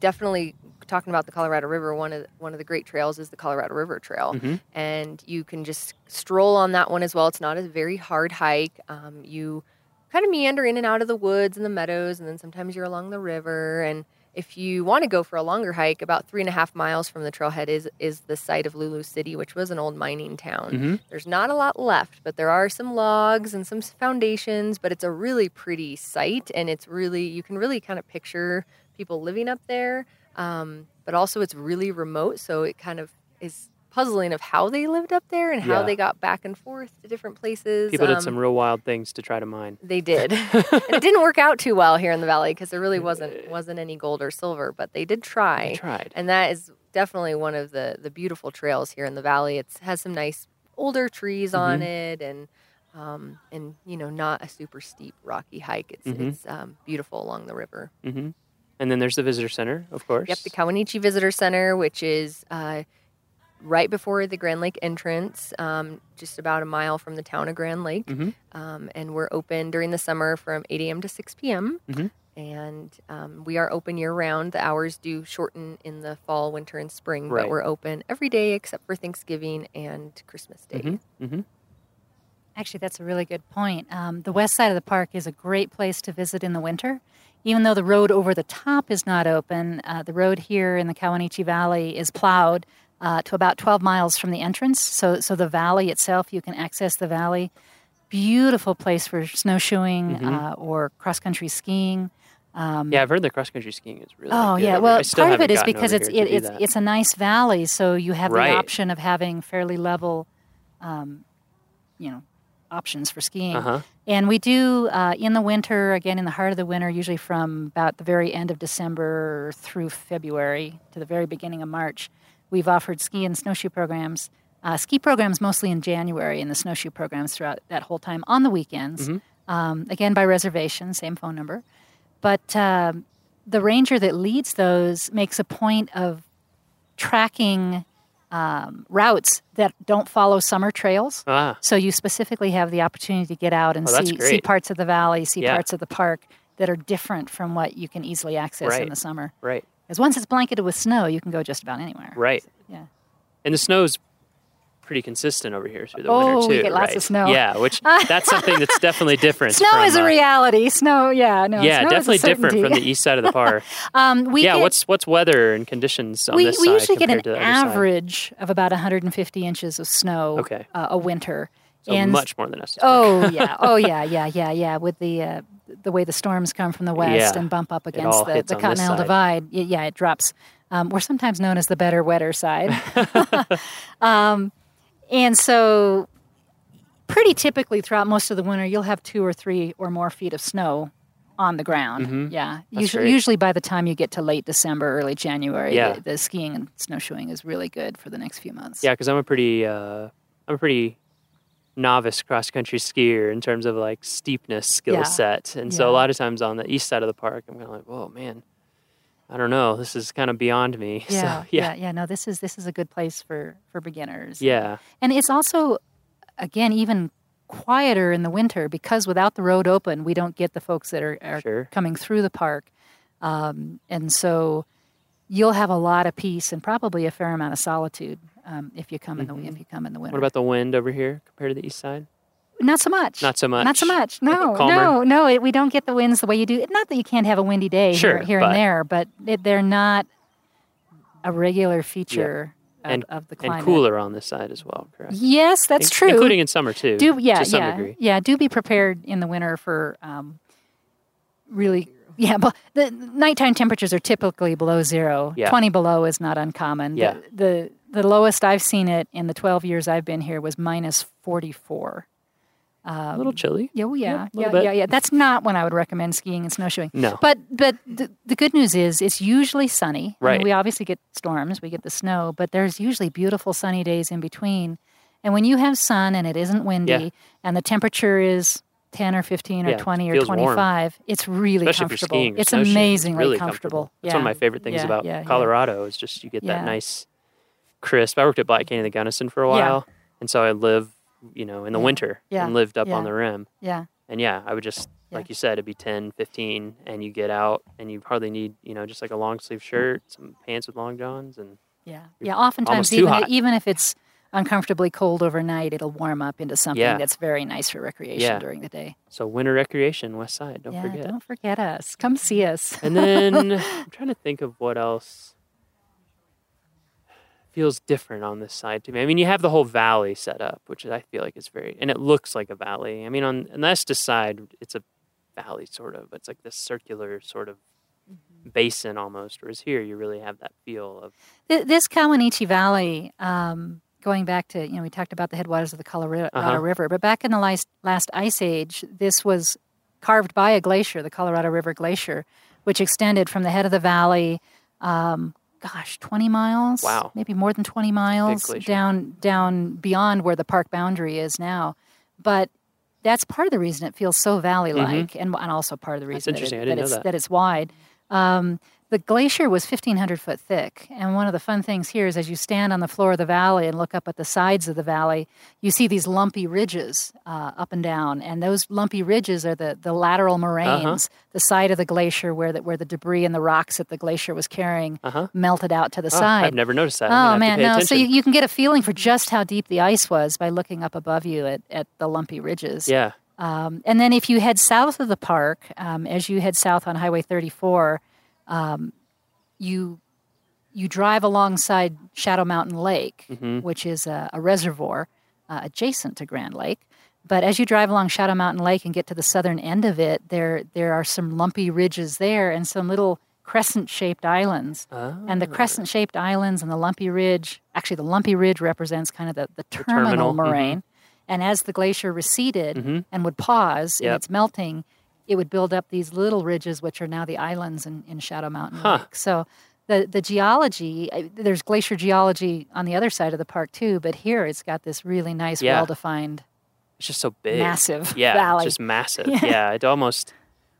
definitely talking about the Colorado River, one of one of the great trails is the Colorado River Trail, Mhm. and you can just stroll on that one as well. It's not a very hard hike. Um, you kind of meander in and out of the woods and the meadows, and then sometimes you're along the river. And if you want to go for a longer hike, about three and a half miles from the trailhead is is the site of Lulu City, which was an old mining town. Mhm. There's not a lot left, but there are some logs and some foundations. But it's a really pretty site, and it's really you can really kind of picture people living up there. Um, but also, it's really remote, so it kind of is puzzling of how they lived up there and how Yeah. they got back and forth to different places. People did Um, some real wild things to try to mine. They did. it didn't work out too well here in the valley because there really wasn't wasn't any gold or silver, but they did try I tried. and that is definitely one of the the beautiful trails here in the valley. It has some nice older trees on Mhm. it, and um, and you know not a super steep rocky hike. It's Mhm. it's um, beautiful along the river. hmm And then there's the visitor center, of course. Yep, the Kawuneeche Visitor Center, which is uh, right before the Grand Lake entrance, um, just about a mile from the town of Grand Lake. Mhm. Um, and we're open during the summer from 8 a.m. to 6 p.m. Mhm. And um, we are open year round. The hours do shorten in the fall, winter, and spring, Right. but we're open every day except for Thanksgiving and Christmas Day. Mhm. Mhm. Actually, that's a really good point. Um, the west side of the park is a great place to visit in the winter. Even though the road over the top is not open, uh, the road here in the Kawuneeche Valley is plowed uh, to about 12 miles from the entrance. So, so the valley itself, you can access the valley. Beautiful place for snowshoeing Mhm. uh, or cross country skiing. Um, Yeah, I've heard the cross country skiing is really. Oh good yeah, well, part of it is because it's it, it's that. it's a nice valley, so you have Right. the option of having fairly level, um, you know, options for skiing. Uh-huh. And we do uh, in the winter, again in the heart of the winter, usually from about the very end of December through February to the very beginning of March. We've offered ski and snowshoe programs. Uh, ski programs mostly in January, and the snowshoe programs throughout that whole time on the weekends. Mhm. Um, again by reservation, same phone number. But um, the ranger that leads those makes a point of tracking um, routes that don't follow summer trails. Ah, So you specifically have the opportunity to get out and Oh, see, see parts of the valley, see Yeah. parts of the park that are different from what you can easily access in the summer. right, Because once it's blanketed with snow, you can go just about anywhere. right. Yeah. And the snow's pretty consistent over here through the Oh, winter we too. get lots right? of snow. Yeah, which that's something that's definitely different. Snow from, is a uh, reality. Snow, yeah, no. yeah, definitely different from the east side of the park. um, we yeah, get, what's what's weather and conditions on we, this we side usually get an compared to the other side? average of about 150 inches of snow Okay. uh, a winter. So and much more than us. Oh yeah, oh yeah, yeah, yeah, yeah. With the uh, the way the storms come from the west Yeah. and bump up against the, the Continental. Divide, yeah, it drops. Um, we're sometimes known as the better, wetter side. um, and so, pretty typically throughout most of the winter, you'll have two or three or more feet of snow on the ground. Mhm. Yeah, usually, usually by the time you get to late December, early January, Yeah. the, the skiing and snowshoeing is really good for the next few months. Yeah, because I'm a pretty uh, I'm a pretty novice cross country skier in terms of like steepness skill Yeah. set, and so a lot of times on the east side of the park, I'm kind of like, whoa, man, I don't know, this is kind of beyond me. Yeah, so, yeah, yeah, yeah. No, this is this is a good place for for beginners. yeah, And it's also, again, even quieter in the winter because without the road open, we don't get the folks that are, are Sure. coming through the park. Um, and so you'll have a lot of peace and probably a fair amount of solitude um, if you come in the if you come in the winter. What about the wind over here compared to the east side? Not so much. Not so much. Not so much. No, no, no. It, we don't get the winds the way you do. Not that you can't have a windy day Sure, here, here but- and there, but it, they're not a regular feature of, And- of the climate. And cooler on this side as well, correct? Yes, that's In- true. Including in summer too. do yeah to some yeah degree. yeah do be prepared in the winter for um, really Yeah, but the nighttime temperatures are typically below zero. Yeah. 20 below is not uncommon. Yeah. The, the the lowest I've seen it in the 12 years I've been here was minus 44. a little chilly. Yeah, well, yeah, Yeah, yeah, yeah, yeah. That's not when I would recommend skiing and snowshoeing. No. But but the, the good news is it's usually sunny. I mean, Right. we obviously get storms, we get the snow, but there's usually beautiful sunny days in between. And when you have sun and it isn't windy Yeah. and the temperature is 10 or 15 or Yeah, 20 or feels warm. 25, it's really Especially for comfortable. skiing or it's snowshoeing, it's amazingly really comfortable. That's one of my favorite things about. Colorado is just you get that nice crisp. I worked at Black Canyon the Gunnison for a Yeah. while, and so I live, you know, in the Yeah. winter Yeah. and lived up Yeah. on the rim. Yeah. And yeah, I would just Yeah. like you said, it'd be 10, 15, and you get out and you hardly need, you know, just like a long sleeve shirt, some pants with long johns, and Yeah. Yeah. Oftentimes, even, hot. even if it's uncomfortably cold overnight, it'll warm up into something Yeah. that's very nice for recreation Yeah. during the day. so winter recreation, West Side, don't yeah, forget. don't forget us. Come see us. And then I'm trying to think of what else feels different on this side to me. I mean, you have the whole valley set up, which I feel like is very, and it looks like a valley. I mean, on, on the Estes side, it's a valley sort of, but it's like this circular sort of Mm-hmm. basin almost. Whereas here, you really have that feel of This Kawuneeche Valley, um, going back to, you know, we talked about the headwaters of the Colorado Uh-huh. River, but back in the last, last ice age, this was carved by a glacier, the Colorado River Glacier, which extended from the head of the valley, um, gosh, 20 miles? Wow. Maybe more than 20 miles down, down beyond where the park boundary is now. But that's part of the reason it feels so valley-like, and, and also part of the Mm-hmm. Reason that, it- I it's, that. that it's wide. Um, the glacier was 1,500 foot thick. And one of the fun things here is as you stand on the floor of the valley and look up at the sides of the valley, you see these lumpy ridges uh, up and down. And those lumpy ridges are the, the lateral moraines, the side of the glacier where the, where the debris and the rocks that the glacier was carrying Uh-huh. melted out to the oh, side. I've never noticed that. Oh man, no! So you, you can get a feeling for just how deep the ice was by looking up above you at, at the lumpy ridges. yeah, Um, and then if you head south of the park, um, as you head south on Highway 34, um, you you drive alongside Shadow Mountain Lake, Mhm. which is a, a reservoir uh, adjacent to Grand Lake. But as you drive along Shadow Mountain Lake and get to the southern end of it, there there are some lumpy ridges there and some little crescent-shaped islands. And the Ah. crescent-shaped islands and the lumpy ridge, actually the lumpy ridge represents kind of the, the terminal, terminal, mhm. moraine. And as the glacier receded Mhm. and would pause in its melting, it would build up these little ridges, which are now the islands in, in Shadow Mountain Huh. Lake. So the, the geology, there's glacier geology on the other side of the park too, but here it's got this really nice, Yeah. well defined, it's just so big, massive yeah, valley. it's just massive. Yeah. Yeah. it almost.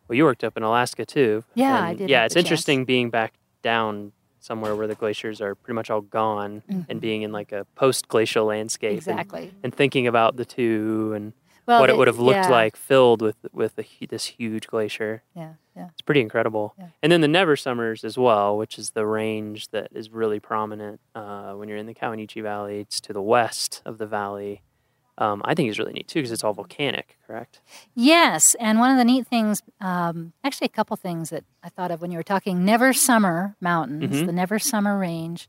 Well, you worked up in Alaska too. Yeah, I did Yeah, it's the chance. interesting being back down somewhere where the glaciers are pretty much all gone and being in like a post-glacial landscape. and- Mm-hmm. exactly. And, thinking about the two and Well, what it the- would have looked yeah, like filled with with a, this huge glacier. Yeah, yeah. It's pretty incredible. Yeah. And then the Never Summers as well, which is the range that is really prominent uh, when you're in the Kawuneeche Valley. It's to the west of the valley. Um, I think is really neat too because it's all volcanic, correct? Yes, and one of the neat things, um, actually, a couple things that I thought of when you were talking Never Summer Mountains, Mhm. the Never Summer Range.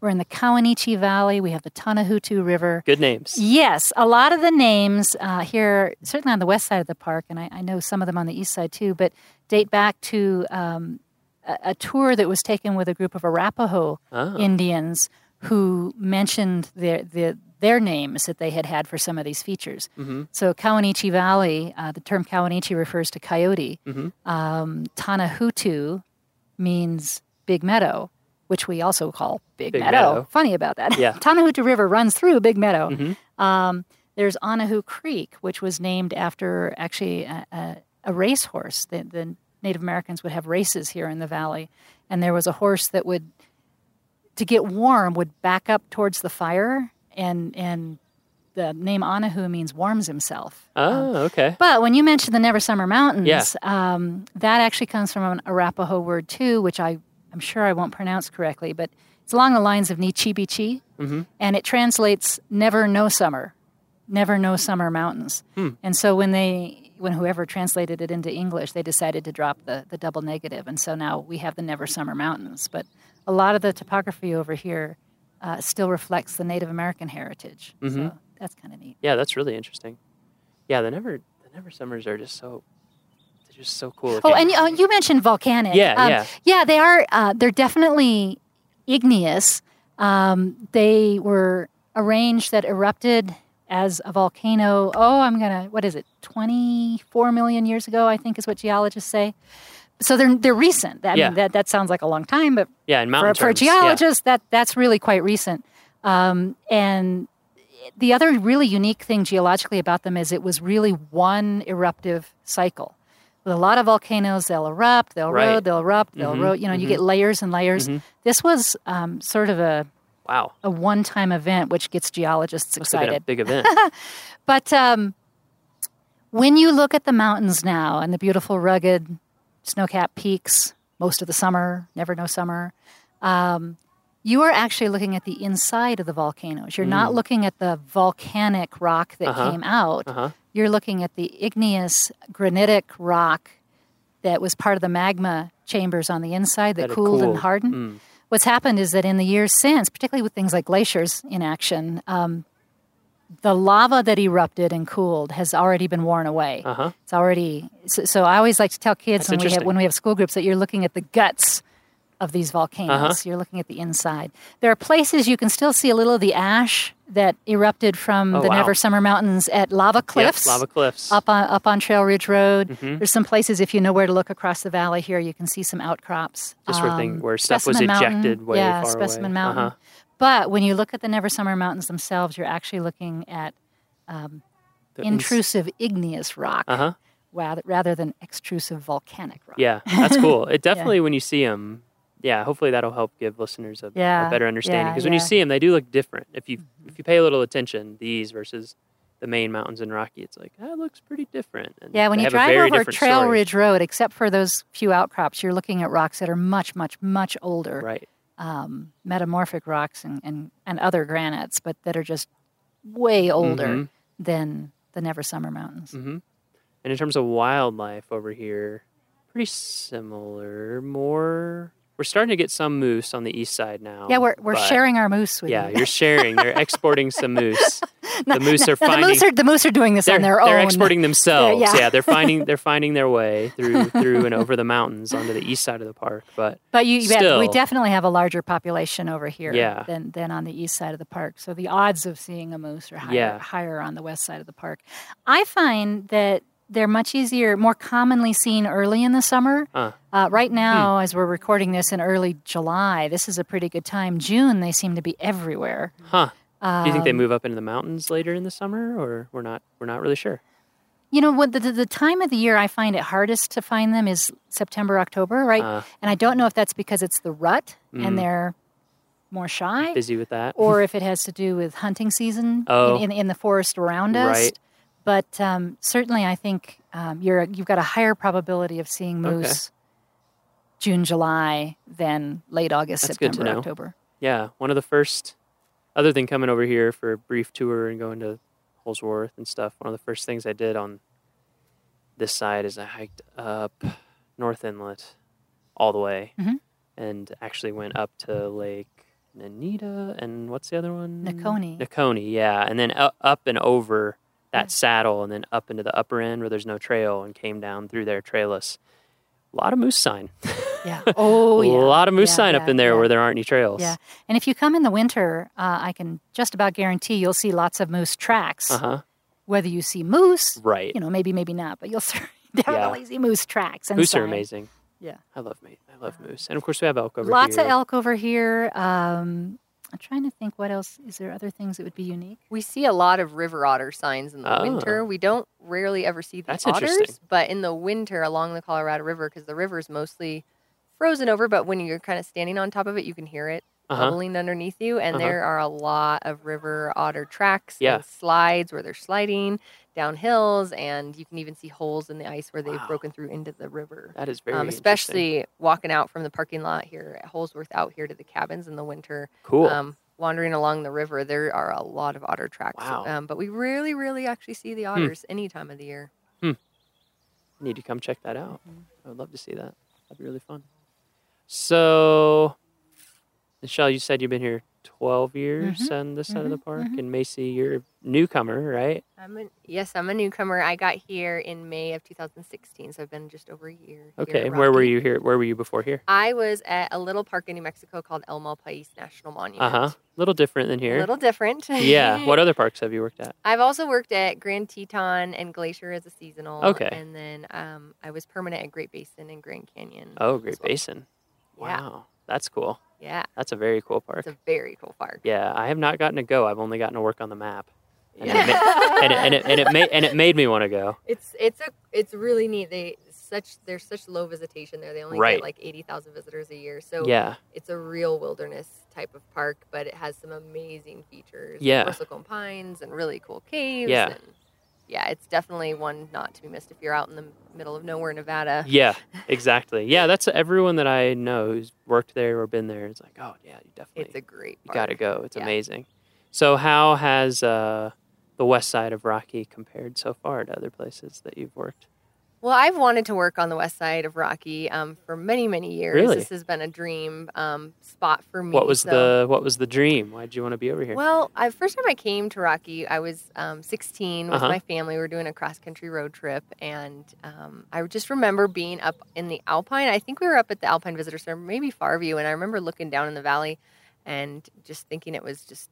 We're in the Kawuneeche Valley. We have the Tonahutu River. Good names. Yes, a lot of the names uh, here, certainly on the west side of the park, and I, I know some of them on the east side too, but date back to um, a, a tour that was taken with a group of Arapaho Oh. Indians who mentioned their, their, their names that they had had for some of these features. hmm So Kawuneeche Valley, uh, the term Kawuneeche refers to coyote. Mhm. Um, Tonahutu means big meadow, which we also call Big, Big meadow. Meadow. Funny about that. Yeah. Tonahutu River runs through Big Meadow. Mhm. Um, there's Onahu Creek, which was named after actually a, a, a racehorse. The, the Native Americans would have races here in the valley, and there was a horse that would, to get warm, would back up towards the fire, and and the name Onahu means warms himself. Um, Oh, okay. but when you mentioned the Never Summer Mountains, Yeah. um, that actually comes from an Arapaho word too, which I, I'm sure I won't pronounce correctly, but it's along the lines of Nichibichi, Mhm. and it translates "never no summer," "never no summer mountains." Hmm. And so when they, when whoever translated it into English, they decided to drop the the double negative, and so now we have the Never Summer Mountains. But a lot of the topography over here uh, still reflects the Native American heritage. Mhm. So that's kind of neat. Yeah, that's really interesting. Yeah, the never the never summers are just so just so cool. Oh, and uh, you mentioned volcanic. Yeah, Um, yeah. yeah. They are. Uh, they're definitely igneous. Um, they were a range that erupted as a volcano. Oh, I'm gonna. What is it? 24 million years ago, I think, is what geologists say. So they're they're recent. I Yeah. mean, that that sounds like a long time, but yeah, in for, mountain for a terms, yeah. geologist, that that's really quite recent. Um, and the other really unique thing geologically about them is it was really one eruptive cycle. With a lot of volcanoes, they'll erupt, they'll Right. erode, they'll erupt, they'll Mhm, erode. You know, you mhm. get layers and layers. Mhm. This was um, sort of a, Wow, a one-time event, which gets geologists must have been a excited. big event. But um, when you look at the mountains now and the beautiful, rugged, snow-capped peaks, most of the summer, never no summer, um, you are actually looking at the inside of the volcanoes. You're not looking at the volcanic rock that Mm. Uh-huh. came out. Uh-huh. You're looking at the igneous granitic rock that was part of the magma chambers on the inside that, That had cooled, and hardened. Mm. What's happened is that in the years since, particularly with things like glaciers in action, um, the lava that erupted and cooled has already been worn away. Uh-huh. It's already so, so. I always like to tell kids That's when we have when we have school groups that you're looking at the guts of these volcanoes. Uh-huh. You're looking at the inside. There are places you can still see a little of the ash that erupted from Oh, the wow. Never Summer Mountains at Lava Cliffs. Yep, lava cliffs. Up on up on Trail Ridge Road. Mhm. There's some places if you know where to look across the valley here, you can see some outcrops. Just where thing- Um, where stuff was Mountain, ejected way yeah, far Specimen away. Mountain. Uh-huh. But when you look at the Never Summer Mountains themselves, you're actually looking at The intrusive igneous rock Uh-huh. rather, rather than extrusive volcanic rock. Yeah, that's cool. It definitely when you see them, yeah. Hopefully that'll help give listeners a, a better understanding yeah, because when you see them, they do look different. If you if you pay a little attention, these versus the main mountains in Rocky, it's like that looks pretty different. And Yeah, when you drive over Trail story. Ridge Road, except for those few outcrops, you're looking at rocks that are much, much, much older, right? um, metamorphic rocks and, and, and other granites, but that are just way older Mhm. than the Never Summer Mountains. hmm And in terms of wildlife over here, pretty similar. More, we're starting to get some moose on the east side now. Yeah, we're, we're sharing our moose with Yeah, you. Yeah, you're sharing. They're exporting some moose. The moose are No, the finding. moose are the moose are doing this on their own. they're exporting themselves. yeah. yeah. they're finding they're finding their way through through and over the mountains onto the east side of the park. But But you, yeah, we definitely have a larger population over here Yeah. than, than on the east side of the park. So the odds of seeing a moose are higher, Yeah. higher on the west side of the park. I find that they're much easier, more commonly seen early in the summer. uh, Uh, right now, as we're recording this in early July, this is a pretty good time. June, they seem to be everywhere. huh? Do you think they Um, move up into the mountains later in the summer, or we're not we're not really sure? You know, what the, the, the time of the year I find it hardest to find them is September, October, right? Uh, and I don't know if that's because it's the rut Mm. and they're more shy. busy with that. or if it has to do with hunting season Oh. in, in, in the forest around us. Right. But um, certainly, I think um, you're you've got a higher probability of seeing Okay. moose June, July than late August, That's good to September, know. October. yeah, one of the first, other than coming over here for a brief tour and going to Holzwarth and stuff, one of the first things I did on this side is I hiked up North Inlet all the way Mhm. and actually went up to Lake Nanita and what's the other one? Nokoni. Nokoni, yeah. And then up and over that saddle and then up into the upper end where there's no trail and came down through there trailless. A lot of moose sign. Yeah. Oh, yeah. a lot of moose Yeah, sign up in there yeah. where there aren't any trails. Yeah. And if you come in the winter, uh, I can just about guarantee you'll see lots of moose tracks. Uh huh. Whether you see moose, Right. you know, maybe, maybe not, but you'll see definitely see moose tracks. Moose are amazing. Yeah. I love me. I love moose, and of course we have elk over Lots here. of elk over here. Um, I'm trying to think what else. Is there other things that would be unique? We see a lot of river otter signs in the Oh. winter. We don't rarely ever see the That's otters, but in the winter along the Colorado River, because the river is mostly frozen over, but when you're kind of standing on top of it, you can hear it Uh-huh. bubbling underneath you. And Uh-huh. there are a lot of river otter tracks Yeah. and slides where they're sliding down hills, and you can even see holes in the ice where they've Wow. broken through into the river. That is very Um, especially walking out from the parking lot here at Holzwarth out here to the cabins in the winter cool. um, wandering along the river, there are a lot of otter tracks. Wow. Um, but we really, really actually see the otters any time of the year. Hmm. need to come check that out. Mm-hmm. I would love to see that. That'd be really fun. So, Michele, you said you've been here 12 years Mhm, on this side of the mhm, park. mhm. And Maci, you're a newcomer, right? I'm a, yes, I'm a newcomer. I got here in May of 2016, so I've been just over a year. here at Okay. Where were you here? Where were you before here? I was at a little park in New Mexico called El Malpais National Monument. Uh huh. A little different than here. A little different. yeah. What other parks have you worked at? I've also worked at Grand Teton and Glacier as a seasonal. Okay. And then um, I was permanent at Great Basin and Grand Canyon. Oh, Great well. Basin. Yeah. Wow. That's cool. Yeah. That's a very cool park. It's a very cool park. Yeah, I have not gotten to go. I've only gotten to work on the map, and, Yeah. it, ma- and, it, and, it, and it made and it made me want to go. It's it's a it's really neat. They such there's such low visitation there. They only Right. get like eighty thousand visitors a year. So Yeah, it's a real wilderness type of park, but it has some amazing features. Yeah. Bristlecone pines and really cool caves. Yeah. Yeah, it's definitely one not to be missed if you're out in the middle of nowhere, Nevada. yeah, exactly. Yeah, that's everyone that I know who's worked there or been there. Is like, oh yeah, you definitely It's a great you got to go. It's Yeah. amazing. So how has uh, the west side of Rocky compared so far to other places that you've worked? Well, I've wanted to work on the west side of Rocky um, for many, many years. Really? This has been a dream um, spot for me. What was so- the What was the dream? Why did you want to be over here? Well, I, first time I came to Rocky, I was um, 16 with Uh-huh. my family. We were doing a cross country road trip, and um, I just remember being up in the Alpine. I think we were up at the Alpine Visitor Center, maybe Farview, and I remember looking down in the valley and just thinking it was just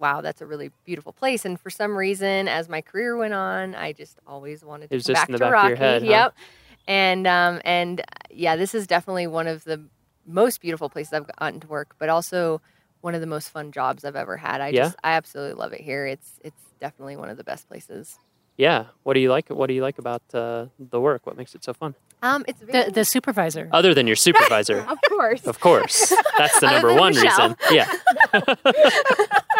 wow, that's a really beautiful place. And for some reason, as my career went on, I just always wanted to It was come just back in the to back of Rocky. your head, huh? Yep. And um, and uh, yeah, this is definitely one of the most beautiful places I've gotten to work, but also one of the most fun jobs I've ever had. I Yeah? just I absolutely love it here. It's it's definitely one of the best places. yeah. What do you like? What do you like about uh, the work? What makes it so fun? Um, it's very, The, the supervisor. Other than your supervisor, of course. of course. That's the number one Michele. reason. Yeah.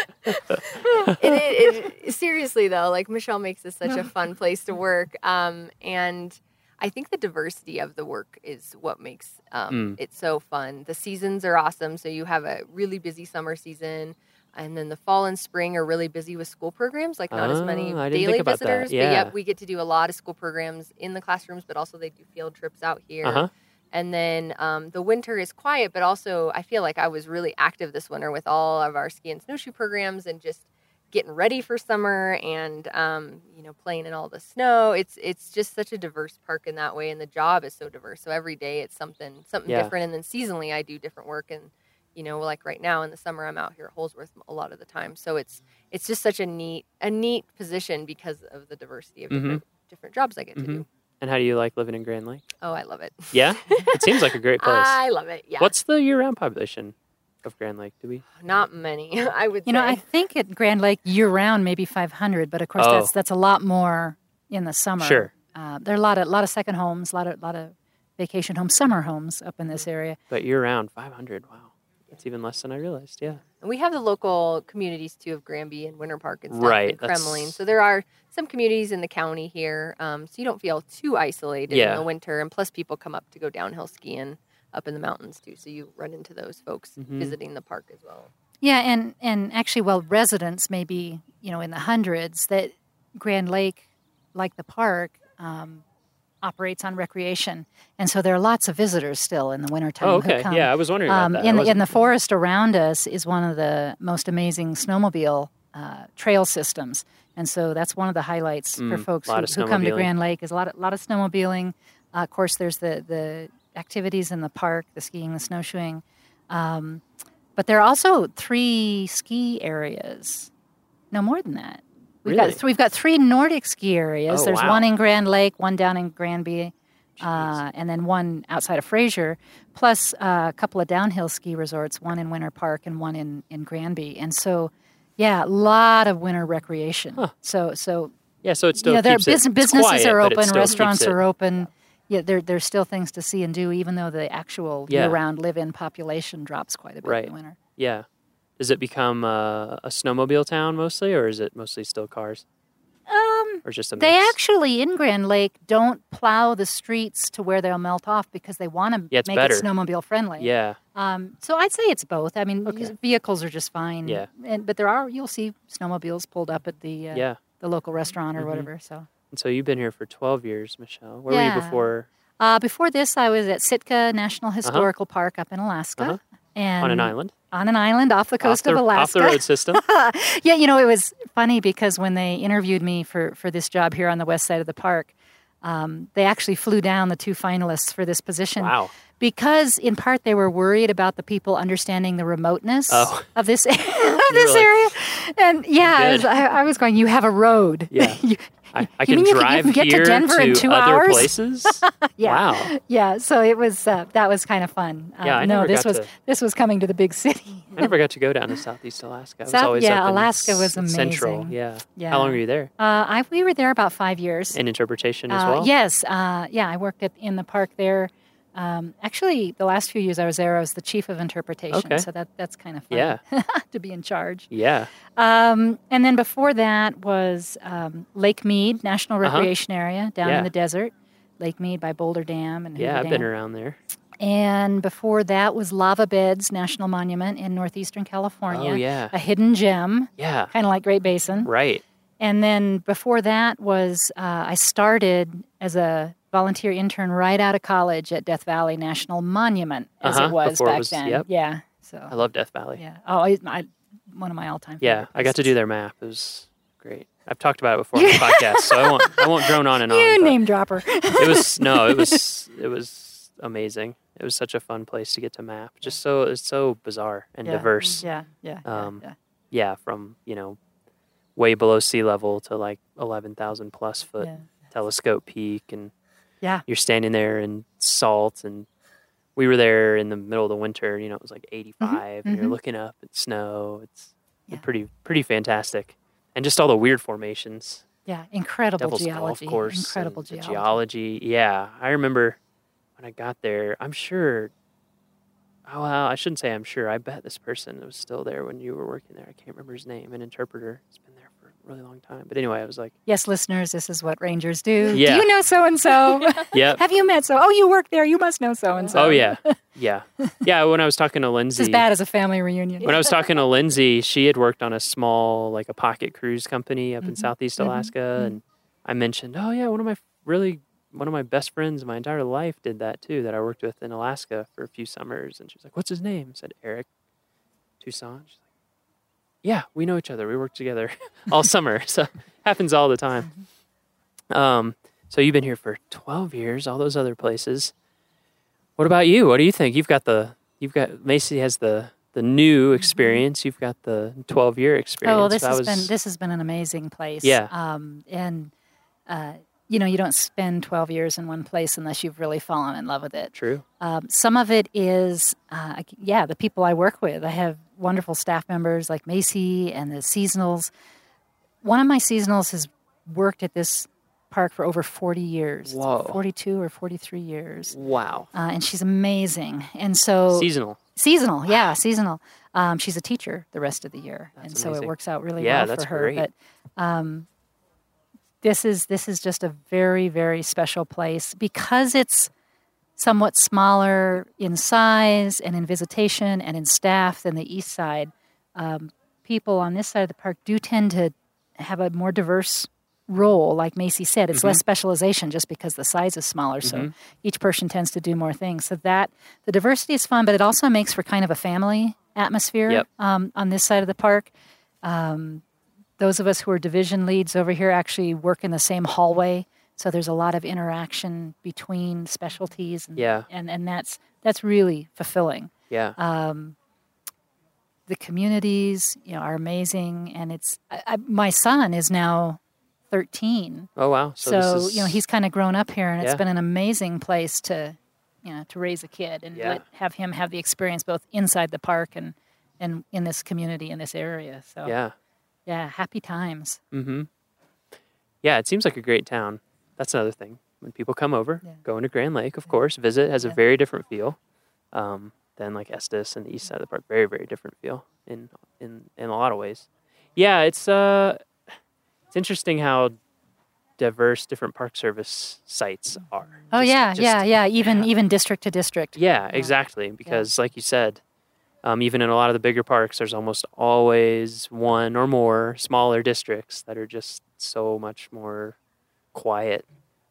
it, it, it, seriously though, like Michele makes this such a fun place to work, um, and I think the diversity of the work is what makes um, Mm. it so fun. The seasons are awesome, so you have a really busy summer season. And then the fall and spring are really busy with school programs, like not as many Ah, I didn't think daily visitors. But Yeah. yep, we get to do a lot of school programs in the classrooms, but also they do field trips out here. Uh huh. And then um, the winter is quiet, but also I feel like I was really active this winter with all of our ski and snowshoe programs and just getting ready for summer and um, you know playing in all the snow. It's it's just such a diverse park in that way, and the job is so diverse. So every day it's something something Yeah. different, and then seasonally I do different work and. You know, like right now in the summer, I'm out here at Holzwarth a lot of the time. So it's it's just such a neat a neat position because of the diversity of Mhm. different different jobs I get to Mhm. do. And how do you like living in Grand Lake? Oh, I love it. Yeah, it seems like a great place. I love it. Yeah. What's the year-round population of Grand Lake? Do we? Not many, I would You know, I think at Grand Lake year round, maybe 500, but of course Oh. that's that's a lot more in the summer. Sure. Uh, there are a lot of lot of second homes, a lot of lot of vacation homes, summer homes up in this area. But year-round, 500. Wow, that's even less than I realized. Yeah. And we have the local communities too of Granby and Winter Park and stuff, Right, and that's- Kremmling. So there are some communities in the county here, um, so you don't feel too isolated Yeah. in the winter. And plus, people come up to go downhill skiing up in the mountains too, so you run into those folks Mhm. visiting the park as well. Yeah, and and actually, while residents may be you know in the hundreds, that Grand Lake, like the park, um, operates on recreation, and so there are lots of visitors still in the wintertime. Oh, who okay. come. Yeah, I was wondering about Um, that. in the, in the forest around us is one of the most amazing snowmobile uh, trail systems, and so that's one of the highlights for Mm, folks who, who come to. Grand Lake. Is a lot of lot of snowmobiling. Uh, of course, there's the the activities in the park, the skiing, the snowshoeing, um, but there are also three ski areas. No more than that. We've Really? got th- we've got three Nordic ski areas. Oh, There's wow. one in Grand Lake, one down in Granby, uh, and then one outside of Fraser, plus uh, a couple of downhill ski resorts, one in Winter Park and one in, in Granby. And so, yeah, a lot of winter recreation. Huh. So, so yeah, so it still you know, there keeps it- bus- it's businesses quiet, are open, restaurants are open. Yeah, there, there's still things to see and do, even though the actual Yeah. year-round live-in population drops quite a bit Right. in the winter. Yeah. Does it become uh, a snowmobile town mostly, or is it mostly still cars, Um, or just a They mix? actually in Grand Lake don't plow the streets to where they'll melt off because they want to Yeah, make better. it snowmobile friendly. Yeah. Um, so I'd say it's both. I mean, Okay. vehicles are just fine. Yeah. And, but there are you'll see snowmobiles pulled up at the uh, Yeah. the local restaurant or Mhm. whatever. So And so you've been here for 12 years, Michele. Where were you before? uh, before this, I was at Sitka National Historical Park up in Alaska, Uh-huh. and on an island? On an island off the coast off the, of Alaska. Off the road system. yeah, you know, it was funny because when they interviewed me for, for this job here on the west side of the park, um, they actually flew down the two finalists for this position. Wow. Because in part they were worried about the people understanding the remoteness Oh. of this of this like, area, and yeah, I was, I, I was going. You have a road. Yeah. You- I, I You can mean you can- you drive can get to Denver in two other hours? places. yeah. Wow. yeah. So it was uh, that was kind of fun. Uh, Yeah, I no, never this got was to- this was coming to the big city. I never got to go down to Southeast Alaska. I was South- always yeah, Alaska was Central. amazing. Yeah. Yeah. How long were you there? Uh, I we were there about five years. In interpretation as Uh, well. Yes, uh, yeah, I worked at, in the park there. Um, actually, the last few years I was there, I was the chief of interpretation. Okay. So that that's kind of fun. Yeah. to be in charge. Yeah. Um, and then before that was um, Lake Mead National Uh-huh. Recreation Area down Yeah. in the desert. Lake Mead by Boulder Dam and Yeah. Hoover I've been around there. And before that was Lava Beds National Monument in northeastern California. Oh yeah. A hidden gem, Yeah. kind of like Great Basin. Right. And then before that was uh, I started as a volunteer intern right out of college at Death Valley National Monument, as Uh-huh, it was before it back was- then. yep. Yeah. So I love Death Valley. yeah. Oh, I, I, one of my all-time. Yeah, I got to do their map. It was great. I've talked about it before on the podcast, so I won't I won't drone on and on. You name dropper. It was no, it was it was amazing. It was such a fun place to get to map. Just so it's so bizarre and Yeah, diverse. Yeah. Yeah. yeah, Um, yeah. Yeah, from you know, way below sea level to like eleven thousand plus foot yeah. telescope peak, and Yeah. you're standing there in salt and. We were there in the middle of the winter. You know, it was like 85, and you're mhm. looking up at snow. It's Yeah. pretty pretty fantastic, and just all the weird formations. Yeah. Incredible Devil's geology. Golf Course. Incredible geology. geology. Yeah, I remember when I got there. I'm sure. Oh well, I shouldn't say I'm sure. I bet this person was still there when you were working there. I can't remember his name. An interpreter. He's been there really long time. But anyway, I was like, Yes, listeners, this is what rangers do. Yeah. Do you know so and so? yep. Have you met so? Oh, you work there. You must know so and so. Oh yeah, yeah, yeah. When I was talking to Lindsay, It's Lindsay, as bad as a family reunion. when I was talking to Lindsay, she had worked on a small, like a pocket cruise company up in Mhm, Southeast mhm, Alaska, mhm. and I mentioned, oh yeah, one of my really one of my best friends my entire life did that too. That I worked with in Alaska for a few summers, and she was like, "What's his name?" I said Eric Toussaint. "Yeah, we know each other. We work together all summer, so happens all the time." Um, so you've been here for twelve years. All those other places. What about you? What do you think? You've got the you've got Maci has the the new experience. You've got the twelve year experience. Mm-hmm. Oh, well, this That has was- been this has been an amazing place. Yeah. Um, and uh, you know, you don't spend twelve years in one place unless you've really fallen in love with it. true. Um, some of it is, uh, yeah, the people I work with. I have wonderful staff members like Maci and the seasonals. One of my seasonals has worked at this park for over 40 years. Whoa. 42 or 43 years. Wow. Uh, and she's amazing. And so, Seasonal. seasonal, yeah, seasonal. Um, she's a teacher the rest of the year. That's and so it works out really Yeah, well for her. great. But um, this is this is just a very very special place because it's somewhat smaller in size and in visitation and in staff than the east side. Um, people on this side of the park do tend to have a more diverse role. Like Maci said, it's Mm-hmm. less specialization just because the size is smaller. So each person tends to do more things. So that the diversity is fun, but it also makes for kind of a family atmosphere Yep. um, on this side of the park. Um, those of us who are division leads over here actually work in the same hallway. So there's a lot of interaction between specialties, and, Yeah. and and that's that's really fulfilling. Yeah. Um, the communities, you know, are amazing, and it's I, I, my son is now 13, oh wow. So, so, this is, you know he's kind of grown up here, and it's been an amazing place to, you know, to raise a kid and Yeah. let, have him have the experience both inside the park and and in this community in this area. So yeah. Yeah, happy times. Mm-hmm. Yeah, it seems like a great town. That's another thing. When people come over, Yeah. go into Grand Lake, of course, visit has a very different feel um, than like Estes and the east side of the park. Very, very different feel in in in a lot of ways. Yeah, it's uh, it's interesting how diverse different park service sites are. Oh Just- yeah, just- yeah, yeah. Even even district to district. Yeah, exactly. Because, like you said, um, even in a lot of the bigger parks, there's almost always one or more smaller districts that are just so much more quiet.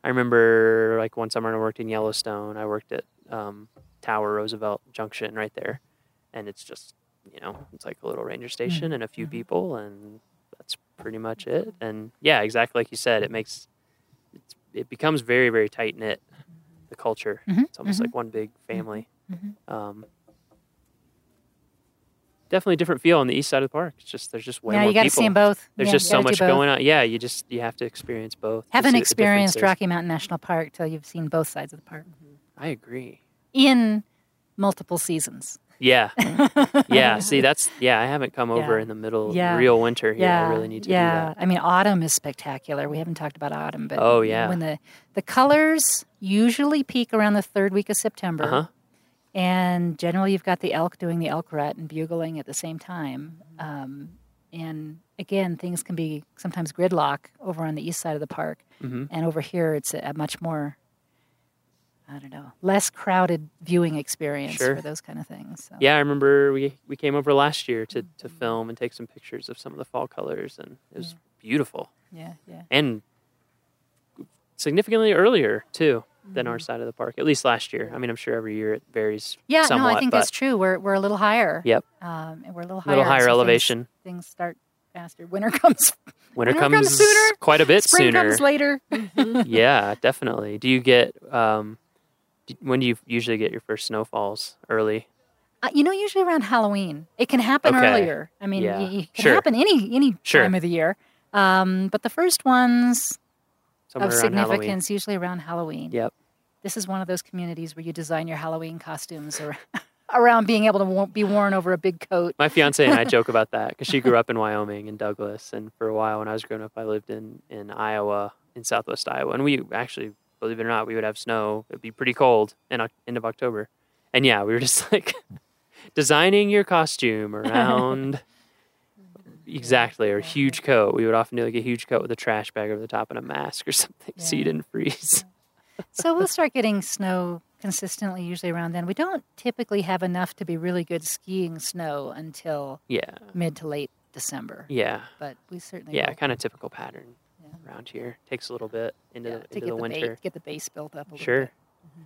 I remember, like one summer I worked in Yellowstone. I worked at um, Tower Roosevelt Junction right there, and it's just you know, it's like a little ranger station and a few Mhm. people, and that's pretty much it. And yeah, exactly like you said, it makes it becomes very very tight knit. The culture, Mhm, it's almost mhm. like one big family. Mhm. Um, definitely different feel on the east side of the park. It's just there's just way more. yeah, more you got to people. see them both. There's Yeah, just so much going on. Yeah, you just you have to experience both. Haven't experienced. Rocky Mountain National Park till you've seen both sides of the park I agree. in multiple seasons. Yeah, yeah. See, that's yeah. I haven't come over Yeah. in the middle Yeah. real winter here. yeah, I really need to yeah. do that. I mean, autumn is spectacular. We haven't talked about autumn, but Oh, yeah. when the the colors usually peak around the third week of September, Uh huh. And generally you've got the elk doing the elk rut and bugling at the same time. Um, and again, things can be sometimes gridlock over on the east side of the park, hmm and over here it's a, much more I don't know, less crowded viewing experience Sure. for those kind of things. So. Yeah, I remember we we came over last year to to film and take some pictures of some of the fall colors, and it was beautiful yeah, yeah. and significantly earlier too than our side of the park. At least last year. I mean, I'm sure every year it varies. Yeah, somewhat, no, I think that's true. We're we're a little higher. Yep. Um, and we're a little higher. a little higher so elevation. Things, start faster. Winter comes. Winter, winter comes, comes sooner, quite a bit spring sooner. comes later. yeah, definitely. Do you get um, d- when do you usually get your first snowfalls? Early. Uh, you know, usually around Halloween. It can happen Okay. earlier. I mean, Yeah. y- it can Sure. happen any any Sure. time of the year. Um, but the first ones Somewhere of around significance usually around Halloween. Yep. This is one of those communities where you design your Halloween costumes ar- around being able to be worn over a big coat. My fiance and I joke about that because she grew up in Wyoming in Douglas, and for a while when I was growing up, I lived in in Iowa, in Southwest Iowa, and we actually, believe it or not, we would have snow. It'd be pretty cold in end of October, and yeah, we were just like designing your costume around exactly or a huge coat. We would often do like a huge coat with a trash bag over the top and a mask or something, so you didn't freeze. So we'll start getting snow consistently, usually around then. We don't typically have enough to be really good skiing snow until Yeah, mid to late December. yeah, But we certainly yeah. will, Kind of typical pattern Yeah. around here. Takes a little bit into yeah, the, to into get the the, winter. base, get the base built up a little Sure. bit. Mm-hmm.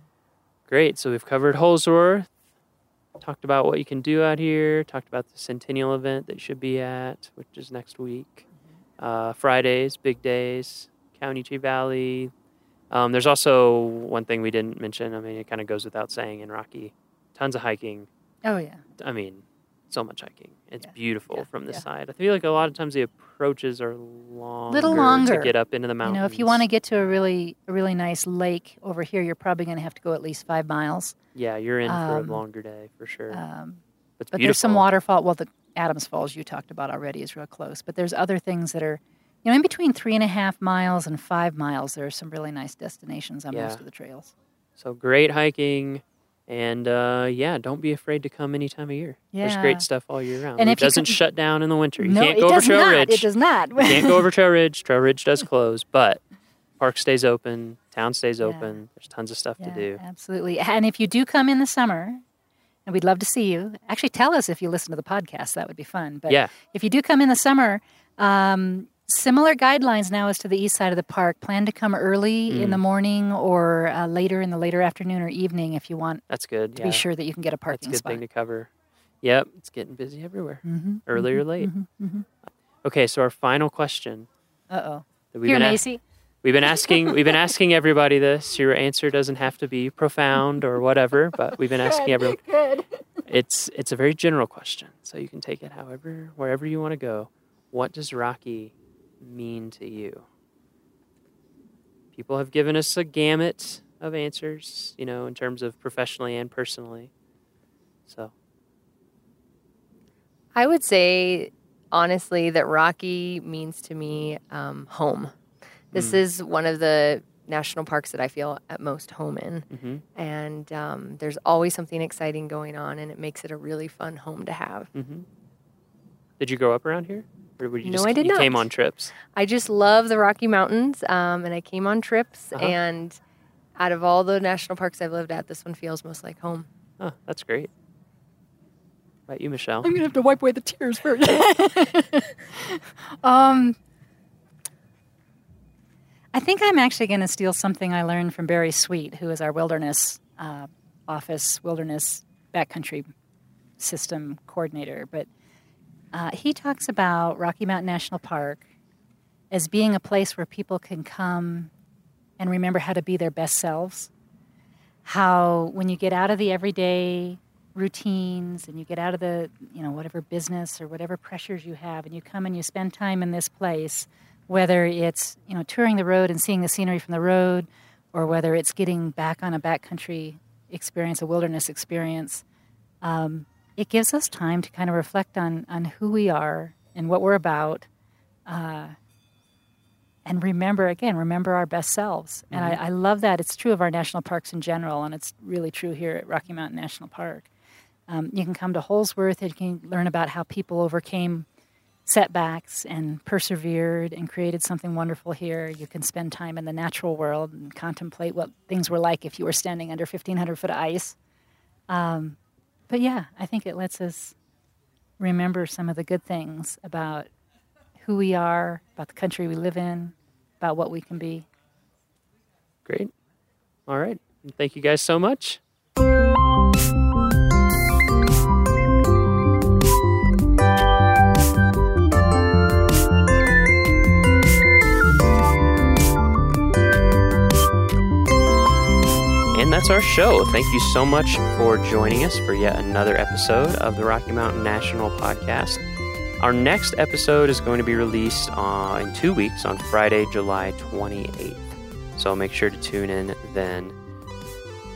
Great. So we've covered Holzwarth, talked about what you can do out here, talked about the Centennial event that you should be at, which is next week. Uh, Fridays, big days, County Valley. Um, there's also one thing we didn't mention. I mean, it kind of goes without saying in Rocky. Tons of hiking. Oh yeah, I mean, so much hiking. It's Yeah, beautiful yeah, from this yeah. side. I feel like a lot of times the approaches are longer, longer. to get up into the mountains. you know, if you want to get to a really a really nice lake over here, you're probably going to have to go at least five miles. yeah, you're in for a um, longer day for sure. Um, but beautiful. there's some waterfall. Well, the Adams Falls you talked about already is real close. But there's other things that are, you know, in between three and a half miles and five miles. There are some really nice destinations on most of the trails. So great hiking, and uh, yeah, don't be afraid to come any time of year. There's great stuff all year round. And it doesn't shut down in the winter. You no, can't it go over does Trail not. Ridge. It does not. you can't go over Trail Ridge. Trail Ridge does close, but park stays open. Town stays Yeah. open. There's tons of stuff Yeah, to do. Absolutely. And if you do come in the summer, and we'd love to see you, actually tell us if you listen to the podcast. That would be fun. But Yeah. if you do come in the summer, um, similar guidelines now as to the east side of the park. Plan to come early in Mm. the morning or uh, later in the later afternoon or evening if you want That's good. to yeah. be sure that you can get a parking. That's a good spot. thing to cover. Yep, it's getting busy everywhere, mm-hmm. early or late. hmm Okay, so our final question Uh oh. that we've Here, been a- Maci. We've been asking we've been asking everybody this. Your answer doesn't have to be profound or whatever, but we've been asking everyone. Good. It's it's a very general question, so you can take it however wherever you want to go. What does Rocky mean to you? People have given us a gamut of answers, you know, in terms of professionally and personally. So, I would say, honestly, that Rocky means to me um, home. This Mm. is one of the national parks that I feel at most home in. hmm And um, there's always something exciting going on, and it makes it a really fun home to have. hmm Did you grow up around here, or were you No, just I did you came on trips? I just love the Rocky Mountains, um, and I came on trips. Uh-huh. And out of all the national parks I've lived at, this one feels most like home. Oh, that's great. How about you, Michele? I'm gonna have to wipe away the tears first. um, I think I'm actually going to steal something I learned from Barry Sweet, who is our wilderness uh, office, wilderness backcountry system coordinator, but uh, he talks about Rocky Mountain National Park as being a place where people can come and remember how to be their best selves. How when you get out of the everyday routines and you get out of the you know whatever business or whatever pressures you have and you come and you spend time in this place whether it's you know touring the road and seeing the scenery from the road or whether it's getting back on a backcountry experience a wilderness experience um, it gives us time to kind of reflect on on who we are and what we're about uh, and remember again remember our best selves and Mm-hmm. I, I love that it's true of our national parks in general and it's really true here at rocky mountain national park um, you can come to Holzwarth and you can learn about how people overcame setbacks and persevered and created something wonderful here. You can spend time in the natural world and contemplate what things were like if you were standing under 1,500 foot of ice. Um, but yeah, I think it lets us remember some of the good things about who we are, about the country we live in, about what we can be. Great. All right. Thank you guys so much. And that's our show. Thank you so much for joining us for yet another episode of the Rocky Mountain National Podcast. Our next episode is going to be released uh, in two weeks on Friday, July 28th. So make sure to tune in then.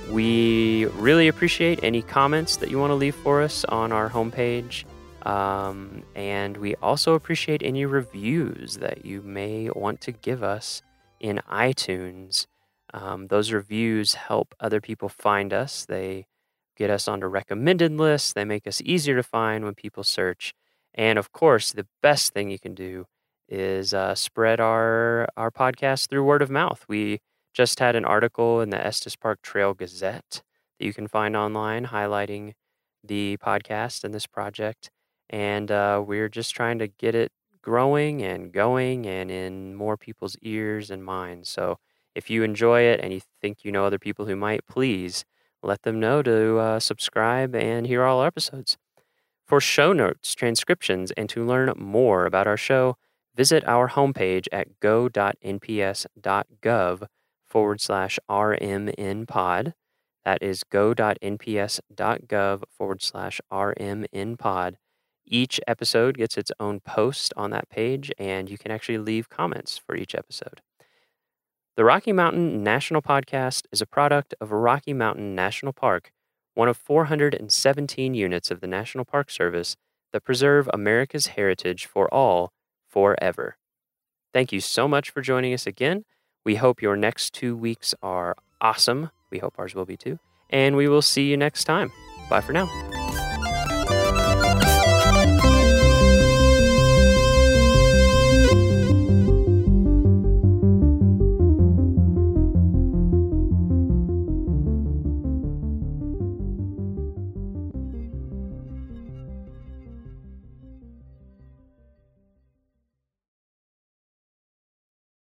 We really appreciate any comments that you want to leave for us on our homepage. Um, and we also appreciate any reviews that you may want to give us in iTunes. Um, those reviews help other people find us. They get us onto recommended lists. They make us easier to find when people search. And of course, the best thing you can do is uh, spread our our podcast through word of mouth. We just had an article in the Estes Park Trail Gazette that you can find online highlighting the podcast and this project. And uh, we're just trying to get it growing and going and in more people's ears and minds. So if you enjoy it and you think you know other people who might, please let them know to uh, subscribe and hear all our episodes. For show notes, transcriptions, and to learn more about our show, visit our homepage at go.nps.gov forward slash rmnpod. That is go.nps.gov forward slash rmnpod. Each episode gets its own post on that page, and you can actually leave comments for each episode. The Rocky Mountain National Podcast is a product of Rocky Mountain National Park, one of 417 units of the National Park Service that preserve America's heritage for all forever. Thank you so much for joining us again. We hope your next two weeks are awesome. We hope ours will be too. And we will see you next time. Bye for now.